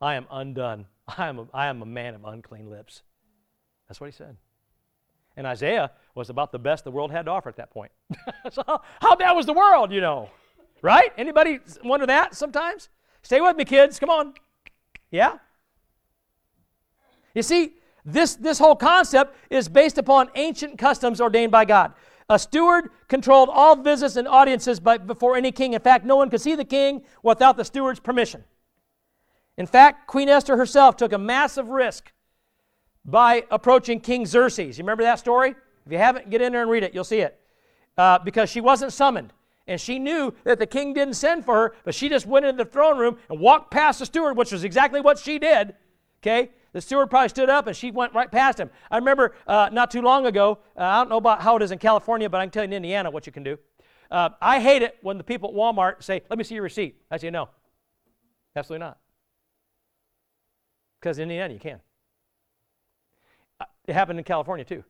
[SPEAKER 2] I am undone. I am, a, I am a man of unclean lips. That's what he said. And Isaiah was about the best the world had to offer at that point. so how, how bad was the world, you know? Right? Anybody wonder that sometimes? Stay with me, kids. Come on. Yeah? You see, this, this whole concept is based upon ancient customs ordained by God. A steward controlled all visits and audiences by, before any king. In fact, no one could see the king without the steward's permission. In fact, Queen Esther herself took a massive risk by approaching King Xerxes. You remember that story? If you haven't, get in there and read it. You'll see it. Uh, because she wasn't summoned. And she knew that the king didn't send for her, but she just went into the throne room and walked past the steward, which was exactly what she did. Okay? The steward probably stood up and she went right past him. I remember uh, not too long ago, uh, I don't know about how it is in California, but I can tell you in Indiana what you can do. Uh, I hate it when the people at Walmart say, Let me see your receipt. I say, No, absolutely not. Because in Indiana, you can. Uh, it happened in California too.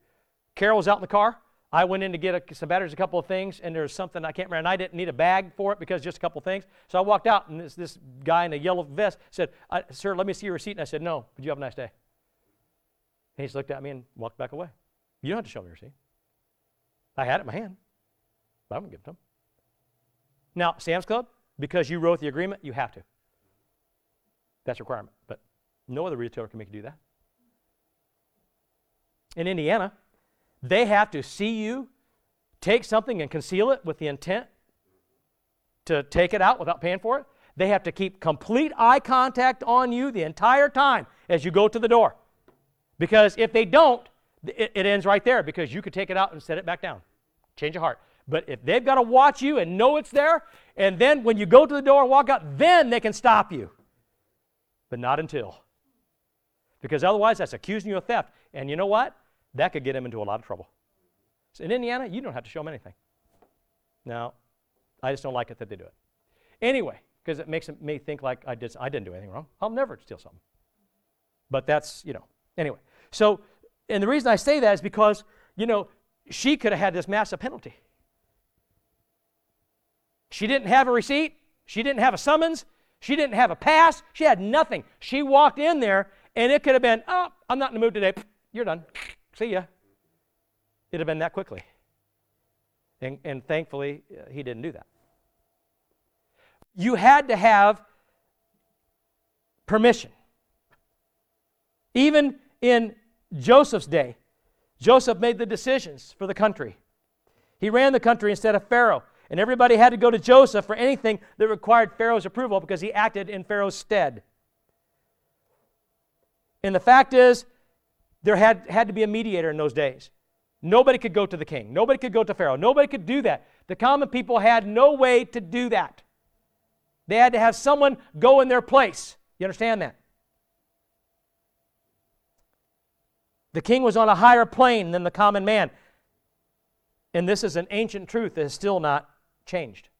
[SPEAKER 2] Carol was out in the car. I went in to get a, some batteries, a couple of things, and there's something I can't remember. And I didn't need a bag for it because just a couple of things. So I walked out, and this, this guy in a yellow vest said, Sir, let me see your receipt. And I said, No, but you have a nice day. And he just looked at me and walked back away. You don't have to show me your receipt. I had it in my hand, but I wouldn't give it to him. Now, Sam's Club, because you wrote the agreement, you have to. That's a requirement. But no other retailer can make you do that. In Indiana, they have to see you take something and conceal it with the intent to take it out without paying for it. They have to keep complete eye contact on you the entire time as you go to the door. Because if they don't, it, it ends right there because you could take it out and set it back down. Change of heart. But if they've got to watch you and know it's there, and then when you go to the door and walk out, then they can stop you. But not until. Because otherwise, that's accusing you of theft. And you know what? That could get him into a lot of trouble. So in Indiana, you don't have to show them anything. Now, I just don't like it that they do it. Anyway, because it makes me think like I, did, I didn't do anything wrong. I'll never steal something. But that's, you know, anyway. So, and the reason I say that is because, you know, she could have had this massive penalty. She didn't have a receipt. She didn't have a summons. She didn't have a pass. She had nothing. She walked in there And it could have been, oh, I'm not in the mood today. You're done. See ya. It'd have been that quickly. And, and thankfully, uh, he didn't do that. You had to have permission. Even in Joseph's day, Joseph made the decisions for the country. He ran the country instead of Pharaoh. And everybody had to go to Joseph for anything that required Pharaoh's approval because he acted in Pharaoh's stead. And the fact is, there had, had to be a mediator in those days. Nobody could go to the king. Nobody could go to Pharaoh. Nobody could do that. The common people had no way to do that. They had to have someone go in their place. You understand that? The king was on a higher plane than the common man. And this is an ancient truth that has still not changed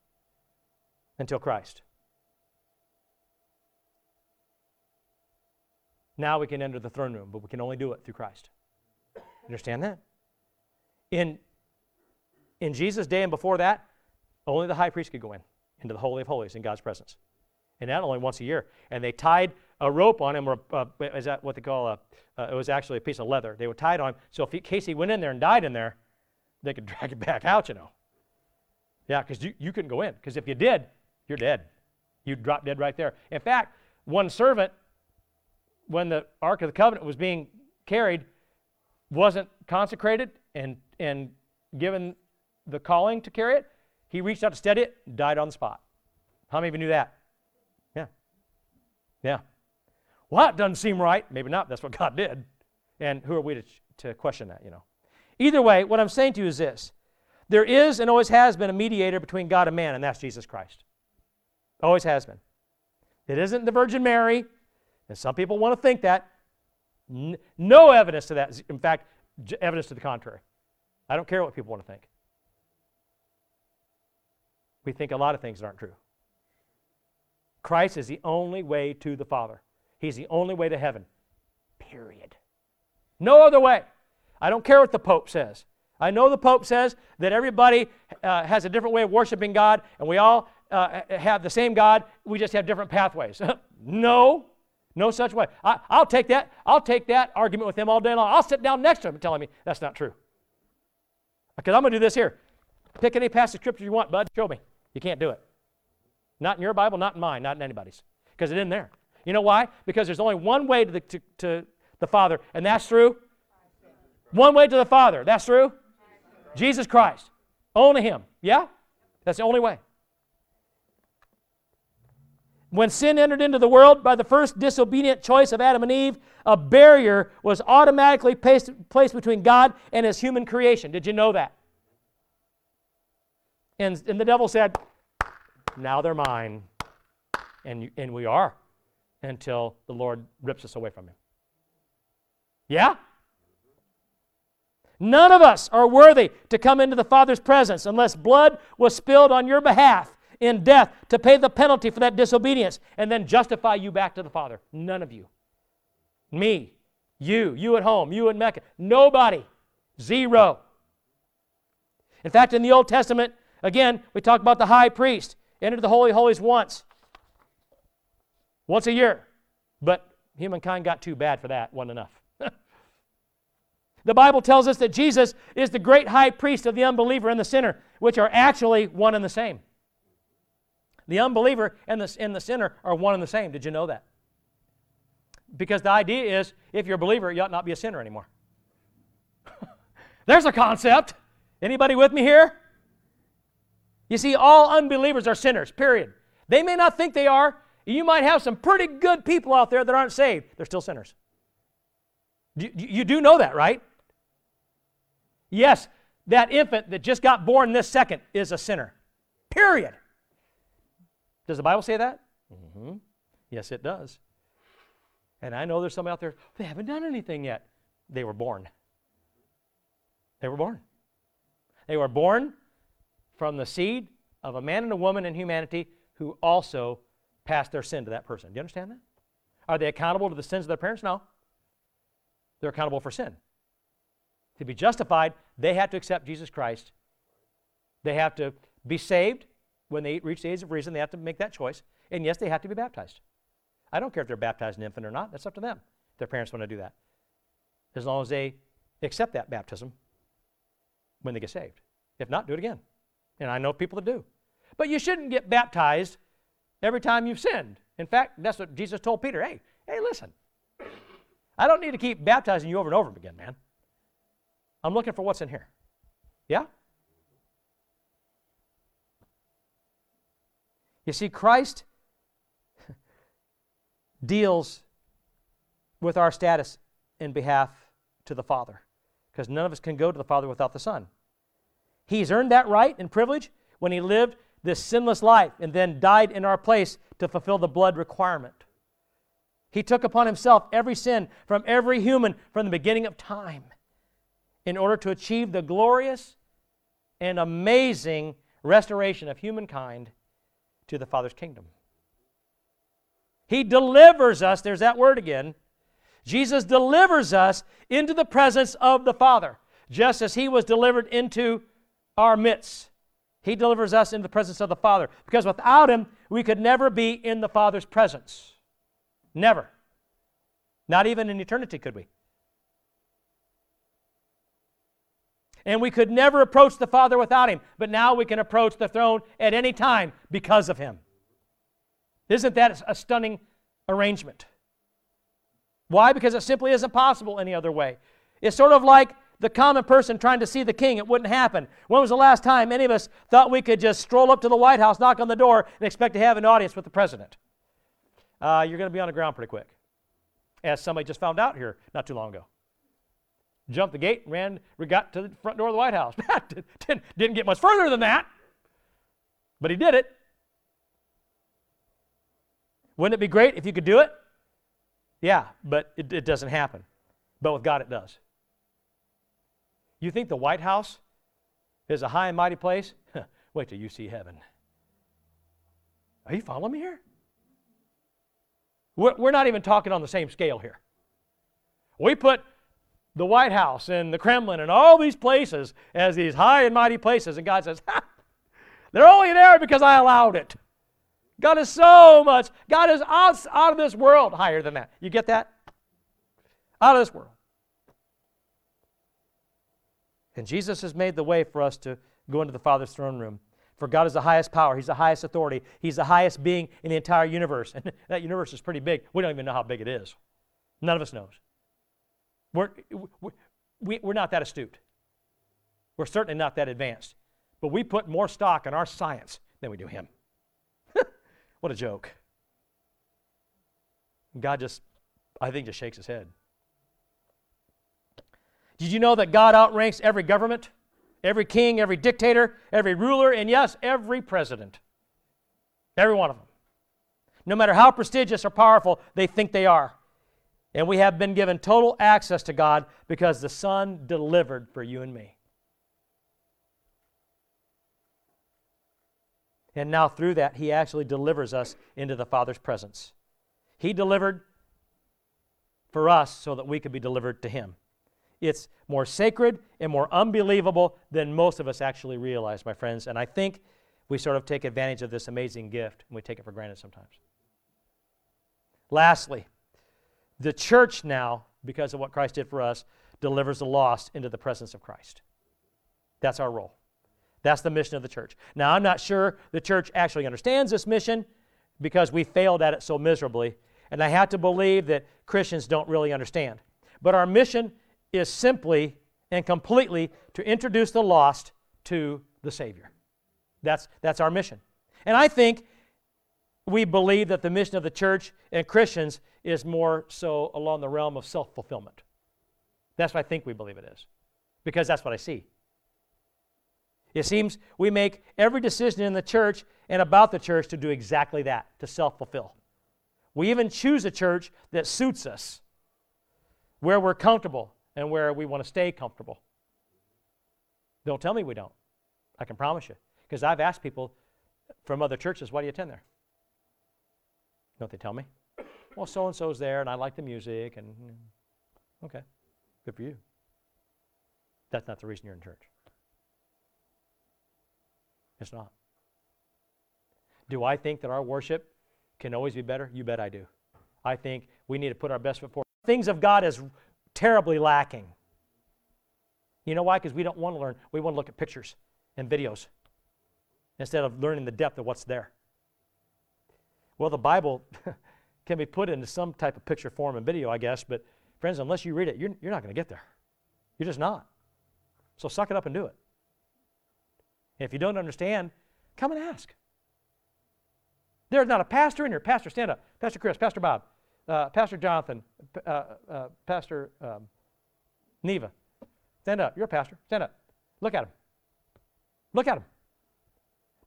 [SPEAKER 2] until Christ. Now we can enter the throne room, but we can only do it through Christ. Understand that? In, in Jesus' day and before that, only the high priest could go in, into the Holy of Holies in God's presence. And that only once a year. And they tied a rope on him, or uh, is that what they call a, uh, it was actually a piece of leather. They would tie it on him. So if he, in case he went in there and died in there, they could drag it back out, you know. Yeah, because you, you couldn't go in. Because if you did, you're dead. You'd drop dead right there. In fact, one servant, when the Ark of the Covenant was being carried, wasn't consecrated and, and given the calling to carry it. He reached out to steady it, and died on the spot. How many of you knew that? Yeah. Yeah. Well, that doesn't seem right. Maybe not. That's what God did. And who are we to, to question that, you know? Either way, what I'm saying to you is this there is and always has been a mediator between God and man, and that's Jesus Christ. Always has been. It isn't the Virgin Mary, and some people want to think that. no evidence to that. In fact, evidence to the contrary. I don't care what people want to think. We think a lot of things that aren't true. Christ is the only way to the Father. He's the only way to heaven. Period. No other way. I don't care what the Pope says. I know the Pope says that everybody uh, has a different way of worshiping God, and we all uh, have the same God. We just have different pathways. no, no such way. I, will take that. I'll take that argument with him all day long. I'll sit down next to him telling me that's not true. Because I'm going to do this here. Pick any passage of scripture you want, bud. Show me. You can't do it. Not in your Bible, not in mine, not in anybody's. Because it isn't there. You know why? Because there's only one way to the, to, to the Father, and that's through one way to the Father. That's through Jesus Christ. Only Him. Yeah? That's the only way. When sin entered into the world by the first disobedient choice of Adam and Eve, a barrier was automatically placed, placed between God and His human creation. Did you know that? And, and the devil said, Now they're mine. And, and we are until the Lord rips us away from Him. Yeah? None of us are worthy to come into the Father's presence unless blood was spilled on your behalf in death to pay the penalty for that disobedience and then justify you back to the Father. None of you. Me, you, you at home, you in Mecca. Nobody. Zero. In fact, in the Old Testament, again, we talk about the high priest entered the Holy Holies once, once a year. But humankind got too bad for that, wasn't enough. The Bible tells us that Jesus is the great high priest of the unbeliever and the sinner, which are actually one and the same. The unbeliever and the, and the sinner are one and the same. Did you know that? Because the idea is if you're a believer, you ought not be a sinner anymore. There's a concept. Anybody with me here? You see, all unbelievers are sinners, period. They may not think they are. You might have some pretty good people out there that aren't saved. They're still sinners. You, you do know that, right? Yes, that infant that just got born this second is a sinner. Period. Does the Bible say that? Mm-hmm. Yes, it does. And I know there's some out there, they haven't done anything yet. They were born. They were born. They were born from the seed of a man and a woman in humanity who also passed their sin to that person. Do you understand that? Are they accountable to the sins of their parents? No. They're accountable for sin. To be justified, they have to accept Jesus Christ. They have to be saved when they reach the age of reason. They have to make that choice. And yes, they have to be baptized. I don't care if they're baptized an infant or not. That's up to them. their parents want to do that. As long as they accept that baptism when they get saved. If not, do it again. And I know people that do. But you shouldn't get baptized every time you've sinned. In fact, that's what Jesus told Peter. Hey, hey, listen. I don't need to keep baptizing you over and over again, man. I'm looking for what's in here. Yeah? You see, Christ deals with our status in behalf to the Father because none of us can go to the Father without the Son. He's earned that right and privilege when he lived this sinless life and then died in our place to fulfill the blood requirement. He took upon himself every sin from every human from the beginning of time in order to achieve the glorious and amazing restoration of humankind to the Father's kingdom. He delivers us, there's that word again. Jesus delivers us into the presence of the Father, just as he was delivered into our midst. He delivers us into the presence of the Father, because without him, we could never be in the Father's presence. Never. Not even in eternity could we. And we could never approach the Father without him, but now we can approach the throne at any time because of him. Isn't that a stunning arrangement? Why? Because it simply isn't possible any other way. It's sort of like the common person trying to see the king. It wouldn't happen. When was the last time any of us thought we could just stroll up to the White House, knock on the door, and expect to have an audience with the president? Uh, you're going to be on the ground pretty quick, as somebody just found out here not too long ago. Jumped the gate, ran, got to the front door of the White House. didn't, didn't get much further than that, but he did it. Wouldn't it be great if you could do it? Yeah, but it, it doesn't happen. But with God, it does. You think the White House is a high and mighty place? Wait till you see heaven. Are you following me here? We're, we're not even talking on the same scale here. We put the White House and the Kremlin and all these places as these high and mighty places, and God says, they're only there because I allowed it. God is so much, God is out, out of this world higher than that. You get that? Out of this world. And Jesus has made the way for us to go into the Father's throne room. For God is the highest power, He's the highest authority, He's the highest being in the entire universe. And that universe is pretty big. We don't even know how big it is. None of us knows. We're, we, we're not that astute. We're certainly not that advanced. But we put more stock in our science than we do Him. What a joke. God just, I think, just shakes his head. Did you know that God outranks every government, every king, every dictator, every ruler, and yes, every president? Every one of them. No matter how prestigious or powerful they think they are. And we have been given total access to God because the Son delivered for you and me. And now, through that, He actually delivers us into the Father's presence. He delivered for us so that we could be delivered to Him. It's more sacred and more unbelievable than most of us actually realize, my friends. And I think we sort of take advantage of this amazing gift and we take it for granted sometimes. Lastly, the church now, because of what Christ did for us, delivers the lost into the presence of Christ. That's our role. That's the mission of the church. Now, I'm not sure the church actually understands this mission because we failed at it so miserably, and I have to believe that Christians don't really understand. But our mission is simply and completely to introduce the lost to the Savior. That's, that's our mission. And I think we believe that the mission of the church and Christians is more so along the realm of self fulfillment. That's what I think we believe it is, because that's what I see. It seems we make every decision in the church and about the church to do exactly that, to self fulfill. We even choose a church that suits us, where we're comfortable and where we want to stay comfortable. Don't tell me we don't. I can promise you. Because I've asked people from other churches, why do you attend there? Don't they tell me? Well, so and so's there, and I like the music, and okay, good for you. That's not the reason you're in church. It's not. Do I think that our worship can always be better? You bet I do. I think we need to put our best foot forward. things of God is terribly lacking. You know why? Because we don't want to learn. We want to look at pictures and videos instead of learning the depth of what's there. Well, the Bible can be put into some type of picture form and video, I guess, but friends, unless you read it, you're, you're not going to get there. You're just not. So suck it up and do it. And if you don't understand, come and ask. There's not a pastor in here. Pastor, stand up. Pastor Chris, Pastor Bob, uh, Pastor Jonathan, uh, uh, Pastor um, Neva. Stand up. You're a pastor. Stand up. Look at him. Look at him.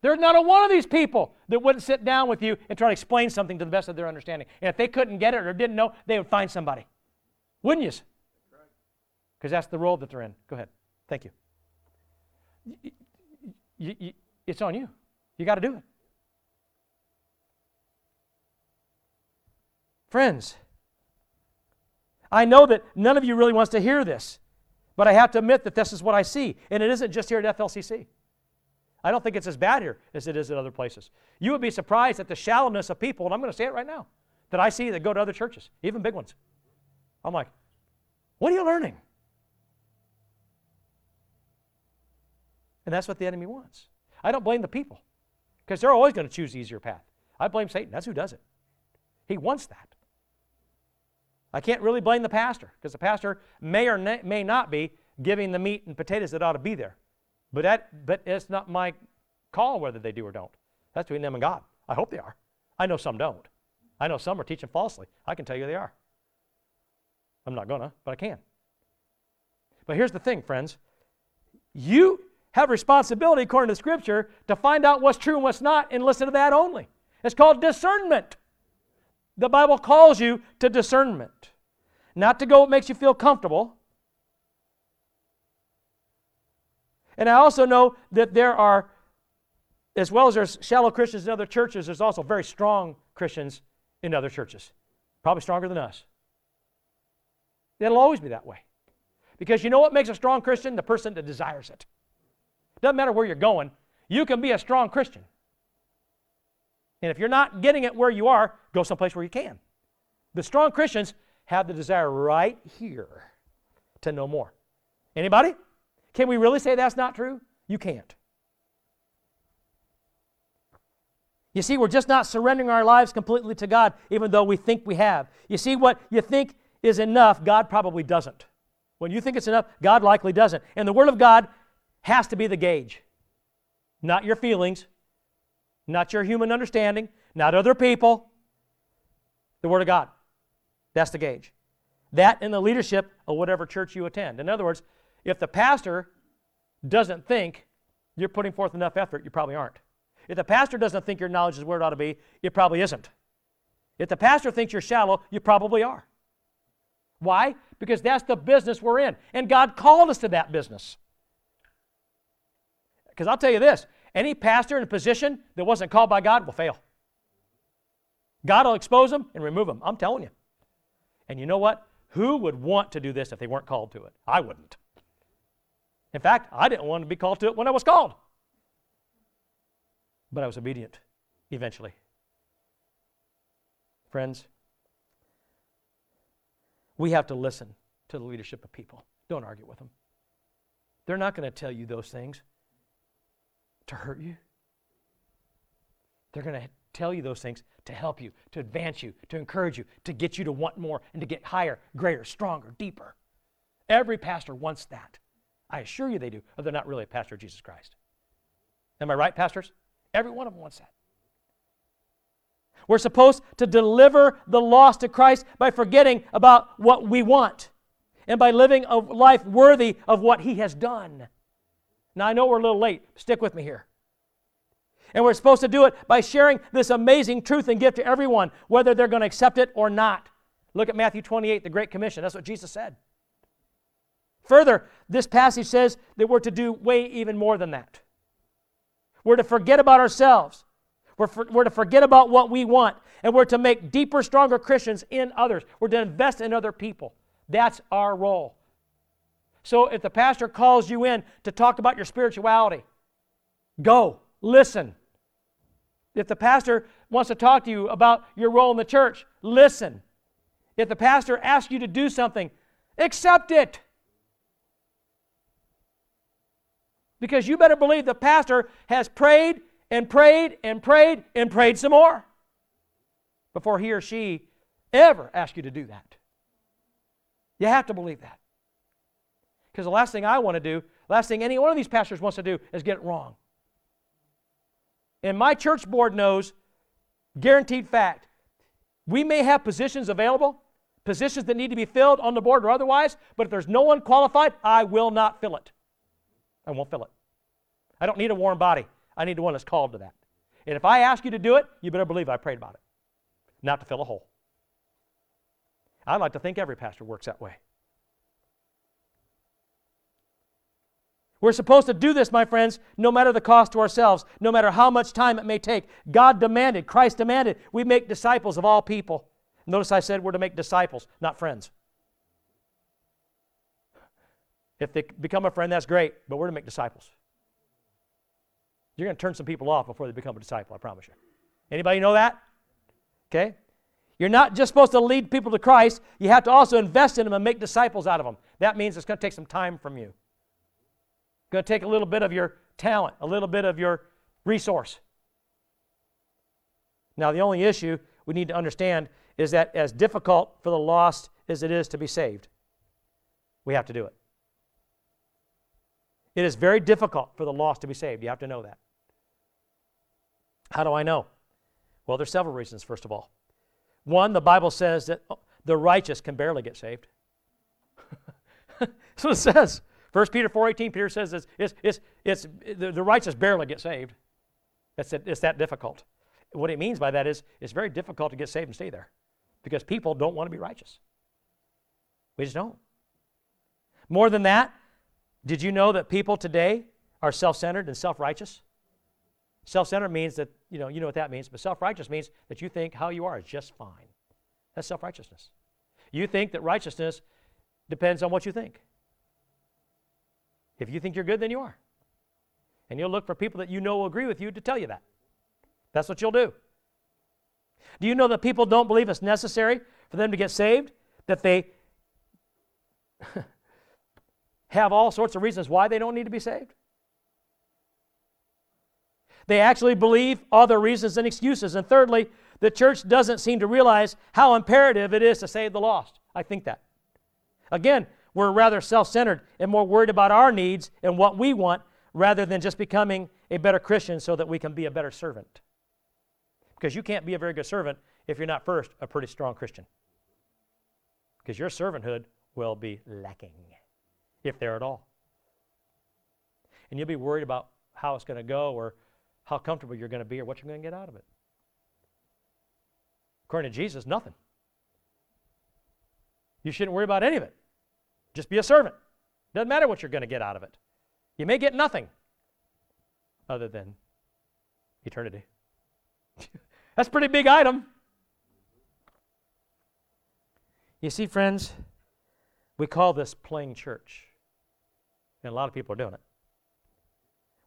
[SPEAKER 2] There's not a one of these people that wouldn't sit down with you and try to explain something to the best of their understanding. And if they couldn't get it or didn't know, they would find somebody. Wouldn't you? Because that's the role that they're in. Go ahead. Thank you. You- it's on you. You got to do it. Friends, I know that none of you really wants to hear this, but I have to admit that this is what I see. And it isn't just here at FLCC. I don't think it's as bad here as it is at other places. You would be surprised at the shallowness of people, and I'm going to say it right now, that I see that go to other churches, even big ones. I'm like, what are you learning? And that's what the enemy wants. I don't blame the people because they're always going to choose the easier path. I blame Satan. That's who does it. He wants that. I can't really blame the pastor because the pastor may or may not be giving the meat and potatoes that ought to be there. But, that, but it's not my call whether they do or don't. That's between them and God. I hope they are. I know some don't. I know some are teaching falsely. I can tell you they are. I'm not going to, but I can. But here's the thing, friends. You have responsibility, according to Scripture, to find out what's true and what's not and listen to that only. It's called discernment. The Bible calls you to discernment, not to go what makes you feel comfortable. And I also know that there are, as well as there's shallow Christians in other churches, there's also very strong Christians in other churches, probably stronger than us. It'll always be that way. Because you know what makes a strong Christian? The person that desires it. Doesn't matter where you're going, you can be a strong Christian. And if you're not getting it where you are, go someplace where you can. The strong Christians have the desire right here to know more. Anybody? Can we really say that's not true? You can't. You see, we're just not surrendering our lives completely to God, even though we think we have. You see, what you think is enough, God probably doesn't. When you think it's enough, God likely doesn't. And the Word of God has to be the gauge, not your feelings, not your human understanding, not other people. The Word of God. That's the gauge. That and the leadership of whatever church you attend. In other words, if the pastor doesn't think you're putting forth enough effort, you probably aren't. If the pastor doesn't think your knowledge is where it ought to be, it probably isn't. If the pastor thinks you're shallow, you probably are. Why? Because that's the business we're in. And God called us to that business. Because I'll tell you this any pastor in a position that wasn't called by God will fail. God will expose them and remove them. I'm telling you. And you know what? Who would want to do this if they weren't called to it? I wouldn't. In fact, I didn't want to be called to it when I was called. But I was obedient eventually. Friends, we have to listen to the leadership of people. Don't argue with them. They're not going to tell you those things to hurt you. They're going to tell you those things to help you, to advance you, to encourage you, to get you to want more and to get higher, greater, stronger, deeper. Every pastor wants that. I assure you they do, or they're not really a pastor of Jesus Christ. Am I right, pastors? Every one of them wants that. We're supposed to deliver the lost to Christ by forgetting about what we want and by living a life worthy of what He has done. Now, I know we're a little late. Stick with me here. And we're supposed to do it by sharing this amazing truth and gift to everyone, whether they're going to accept it or not. Look at Matthew 28, the Great Commission. That's what Jesus said. Further, this passage says that we're to do way even more than that. We're to forget about ourselves. We're, for, we're to forget about what we want. And we're to make deeper, stronger Christians in others. We're to invest in other people. That's our role. So if the pastor calls you in to talk about your spirituality, go, listen. If the pastor wants to talk to you about your role in the church, listen. If the pastor asks you to do something, accept it. Because you better believe the pastor has prayed and prayed and prayed and prayed some more before he or she ever asks you to do that. You have to believe that. Because the last thing I want to do, last thing any one of these pastors wants to do is get it wrong. And my church board knows, guaranteed fact, we may have positions available, positions that need to be filled on the board or otherwise, but if there's no one qualified, I will not fill it. I won't fill it. I don't need a warm body. I need the one that's called to that. And if I ask you to do it, you better believe I prayed about it, not to fill a hole. I like to think every pastor works that way. We're supposed to do this, my friends, no matter the cost to ourselves, no matter how much time it may take. God demanded, Christ demanded, we make disciples of all people. Notice I said we're to make disciples, not friends. If they become a friend, that's great, but we're to make disciples. You're going to turn some people off before they become a disciple, I promise you. Anybody know that? Okay? You're not just supposed to lead people to Christ, you have to also invest in them and make disciples out of them. That means it's going to take some time from you. It's going to take a little bit of your talent, a little bit of your resource. Now, the only issue we need to understand is that as difficult for the lost as it is to be saved, we have to do it. It is very difficult for the lost to be saved. You have to know that. How do I know? Well, there's several reasons, first of all. One, the Bible says that oh, the righteous can barely get saved. That's what it says. 1 Peter 4.18, Peter says it's, it's, it's, it's the, the, righteous barely get saved. It's, it's that difficult. What it means by that is it's very difficult to get saved and stay there because people don't want to be righteous. We just don't. More than that, did you know that people today are self-centered and self-righteous? Self-centered means that, you know, you know what that means, but self-righteous means that you think how you are is just fine. That's self-righteousness. You think that righteousness depends on what you think. If you think you're good, then you are. And you'll look for people that you know will agree with you to tell you that. That's what you'll do. Do you know that people don't believe it's necessary for them to get saved? That they have all sorts of reasons why they don't need to be saved? They actually believe other reasons and excuses. And thirdly, the church doesn't seem to realize how imperative it is to save the lost. I think that. Again, we're rather self centered and more worried about our needs and what we want rather than just becoming a better Christian so that we can be a better servant. Because you can't be a very good servant if you're not first a pretty strong Christian. Because your servanthood will be lacking, if there at all. And you'll be worried about how it's going to go or how comfortable you're going to be or what you're going to get out of it. According to Jesus, nothing. You shouldn't worry about any of it. Just be a servant. Doesn't matter what you're going to get out of it. You may get nothing other than eternity. That's a pretty big item. You see, friends, we call this playing church. And a lot of people are doing it.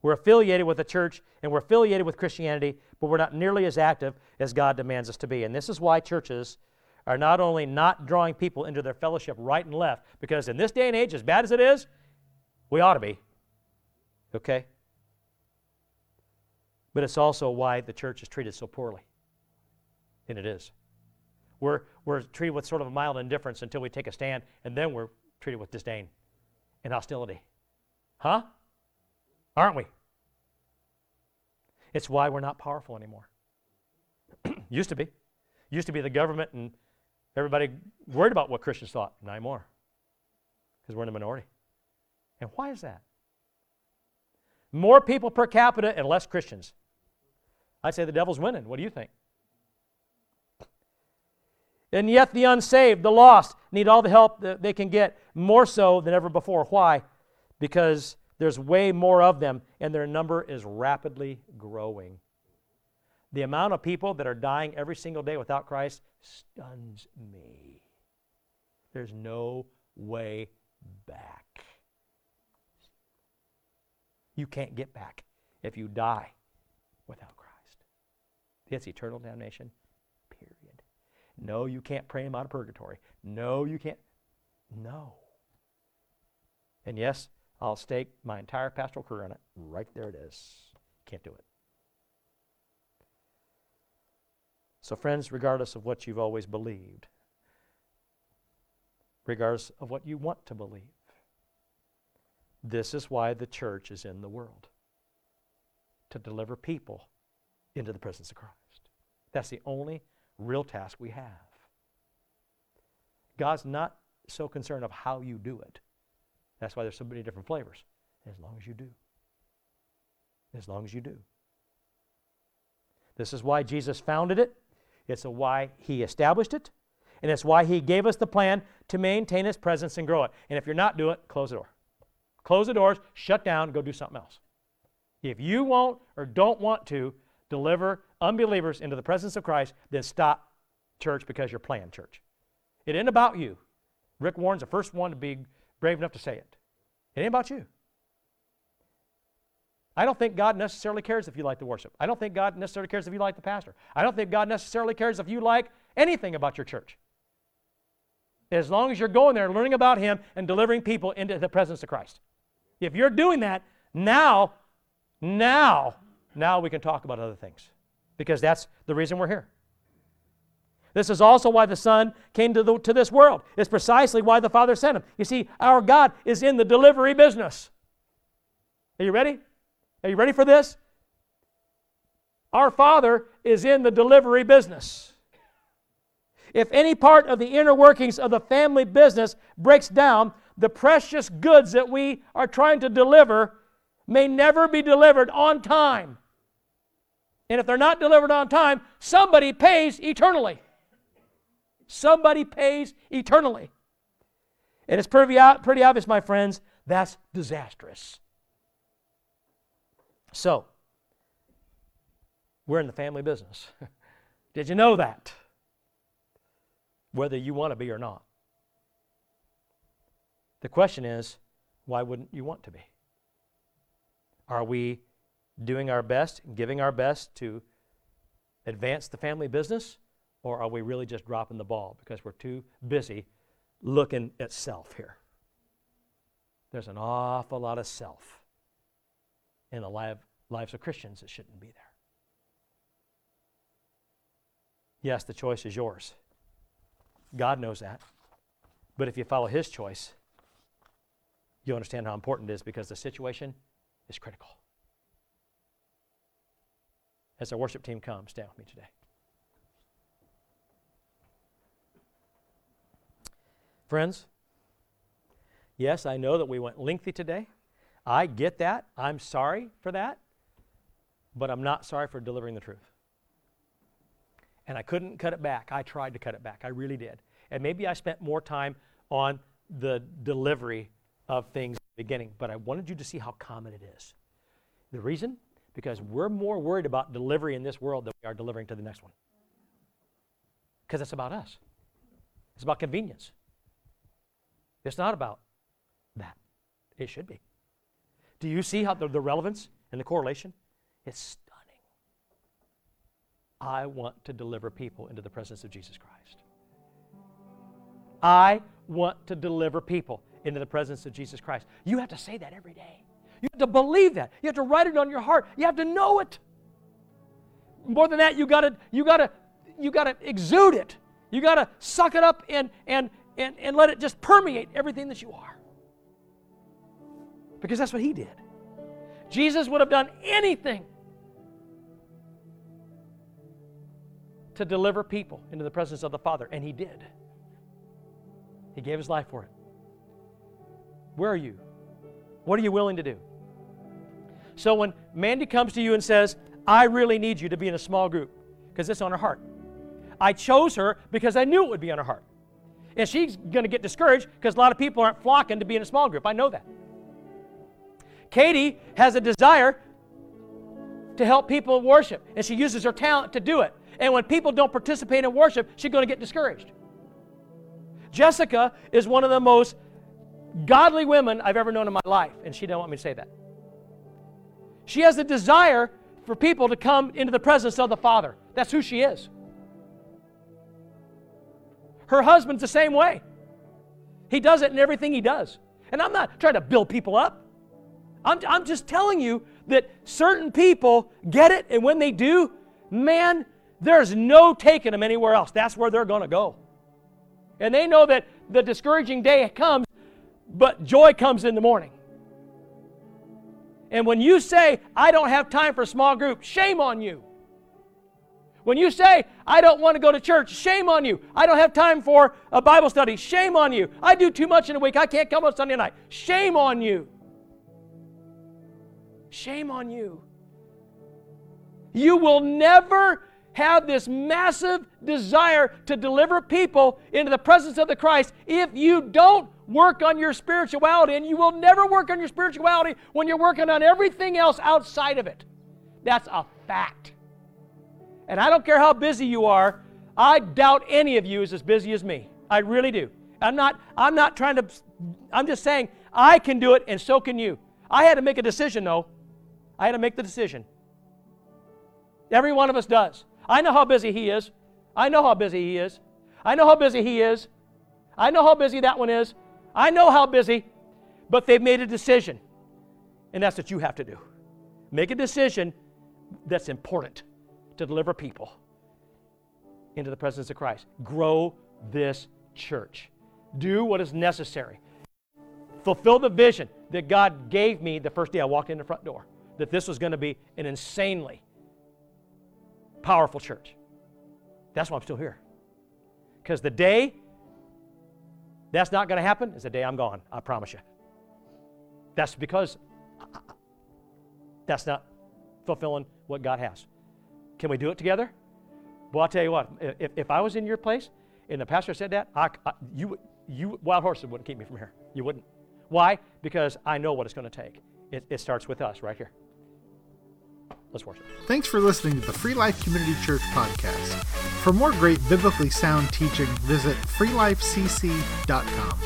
[SPEAKER 2] We're affiliated with the church and we're affiliated with Christianity, but we're not nearly as active as God demands us to be. And this is why churches are not only not drawing people into their fellowship right and left, because in this day and age, as bad as it is, we ought to be. Okay? But it's also why the church is treated so poorly. And it is. We're, we're treated with sort of a mild indifference until we take a stand, and then we're treated with disdain and hostility. Huh? Aren't we? It's why we're not powerful anymore. Used to be. Used to be the government and everybody worried about what Christians thought. Not anymore. Because we're in a minority. And why is that? More people per capita and less Christians. I'd say the devil's winning. What do you think? And yet, the unsaved, the lost, need all the help that they can get more so than ever before. Why? Because there's way more of them, and their number is rapidly growing. The amount of people that are dying every single day without Christ stuns me. There's no way back. You can't get back if you die without Christ. It's eternal damnation, period. No, you can't pray him out of purgatory. No, you can't. No. And yes, I'll stake my entire pastoral career on it. Right there it is. Can't do it. So, friends, regardless of what you've always believed, regardless of what you want to believe, this is why the church is in the world to deliver people into the presence of Christ. That's the only real task we have. God's not so concerned of how you do it. That's why there's so many different flavors. As long as you do. As long as you do. This is why Jesus founded it. It's why he established it. And it's why he gave us the plan to maintain his presence and grow it. And if you're not doing it, close the door. Close the doors, shut down, go do something else. If you won't or don't want to deliver unbelievers into the presence of Christ, then stop church because you're playing church. It ain't about you. Rick Warren's the first one to be brave enough to say it. It ain't about you. I don't think God necessarily cares if you like the worship. I don't think God necessarily cares if you like the pastor. I don't think God necessarily cares if you like anything about your church. As long as you're going there learning about Him and delivering people into the presence of Christ. If you're doing that, now, now, now we can talk about other things. Because that's the reason we're here. This is also why the Son came to, the, to this world. It's precisely why the Father sent him. You see, our God is in the delivery business. Are you ready? Are you ready for this? Our Father is in the delivery business. If any part of the inner workings of the family business breaks down, the precious goods that we are trying to deliver may never be delivered on time. And if they're not delivered on time, somebody pays eternally. Somebody pays eternally. And it's pretty, pretty obvious, my friends, that's disastrous. So, we're in the family business. Did you know that? Whether you want to be or not. The question is, why wouldn't you want to be? Are we doing our best, giving our best to advance the family business? Or are we really just dropping the ball because we're too busy looking at self here? There's an awful lot of self in the lives of Christians that shouldn't be there. Yes, the choice is yours. God knows that. But if you follow His choice, you'll understand how important it is because the situation is critical. As our worship team comes, stand with me today. Friends, yes, I know that we went lengthy today. I get that. I'm sorry for that. But I'm not sorry for delivering the truth. And I couldn't cut it back. I tried to cut it back. I really did. And maybe I spent more time on the delivery of things the beginning, but I wanted you to see how common it is. The reason? Because we're more worried about delivery in this world than we are delivering to the next one. Because it's about us, it's about convenience. It's not about that. It should be. Do you see how the, the relevance and the correlation? It's stunning. I want to deliver people into the presence of Jesus Christ. I want to deliver people into the presence of Jesus Christ. You have to say that every day. You have to believe that. You have to write it on your heart. You have to know it. More than that, you gotta, you gotta, you gotta exude it. You gotta suck it up and and and, and let it just permeate everything that you are. Because that's what he did. Jesus would have done anything to deliver people into the presence of the Father, and he did. He gave his life for it. Where are you? What are you willing to do? So when Mandy comes to you and says, I really need you to be in a small group, because it's on her heart. I chose her because I knew it would be on her heart. And she's going to get discouraged because a lot of people aren't flocking to be in a small group. I know that. Katie has a desire to help people worship, and she uses her talent to do it. And when people don't participate in worship, she's going to get discouraged. Jessica is one of the most godly women I've ever known in my life, and she didn't want me to say that. She has a desire for people to come into the presence of the Father. That's who she is. Her husband's the same way. He does it in everything he does. And I'm not trying to build people up. I'm, I'm just telling you that certain people get it, and when they do, man, there's no taking them anywhere else. That's where they're going to go. And they know that the discouraging day comes, but joy comes in the morning. And when you say, I don't have time for a small group, shame on you. When you say, I don't want to go to church, shame on you. I don't have time for a Bible study, shame on you. I do too much in a week, I can't come on Sunday night, shame on you. Shame on you. You will never have this massive desire to deliver people into the presence of the Christ if you don't work on your spirituality. And you will never work on your spirituality when you're working on everything else outside of it. That's a fact. And I don't care how busy you are, I doubt any of you is as busy as me. I really do. I'm not, I'm not trying to, I'm just saying I can do it and so can you. I had to make a decision though. I had to make the decision. Every one of us does. I know how busy he is. I know how busy he is. I know how busy he is. I know how busy that one is. I know how busy. But they've made a decision. And that's what you have to do. Make a decision that's important to deliver people into the presence of Christ. Grow this church. Do what is necessary. Fulfill the vision that God gave me the first day I walked in the front door that this was going to be an insanely powerful church. That's why I'm still here. Because the day that's not going to happen is the day I'm gone, I promise you. That's because uh, uh, uh, that's not fulfilling what God has. Can we do it together? Well, I'll tell you what, if, if I was in your place and the pastor said that, I, I, you, you, wild horses wouldn't keep me from here. You wouldn't. Why? Because I know what it's going to take. It, it starts with us right here. Let's worship.
[SPEAKER 1] Thanks for listening to the Free Life Community Church podcast. For more great biblically sound teaching, visit freelifecc.com.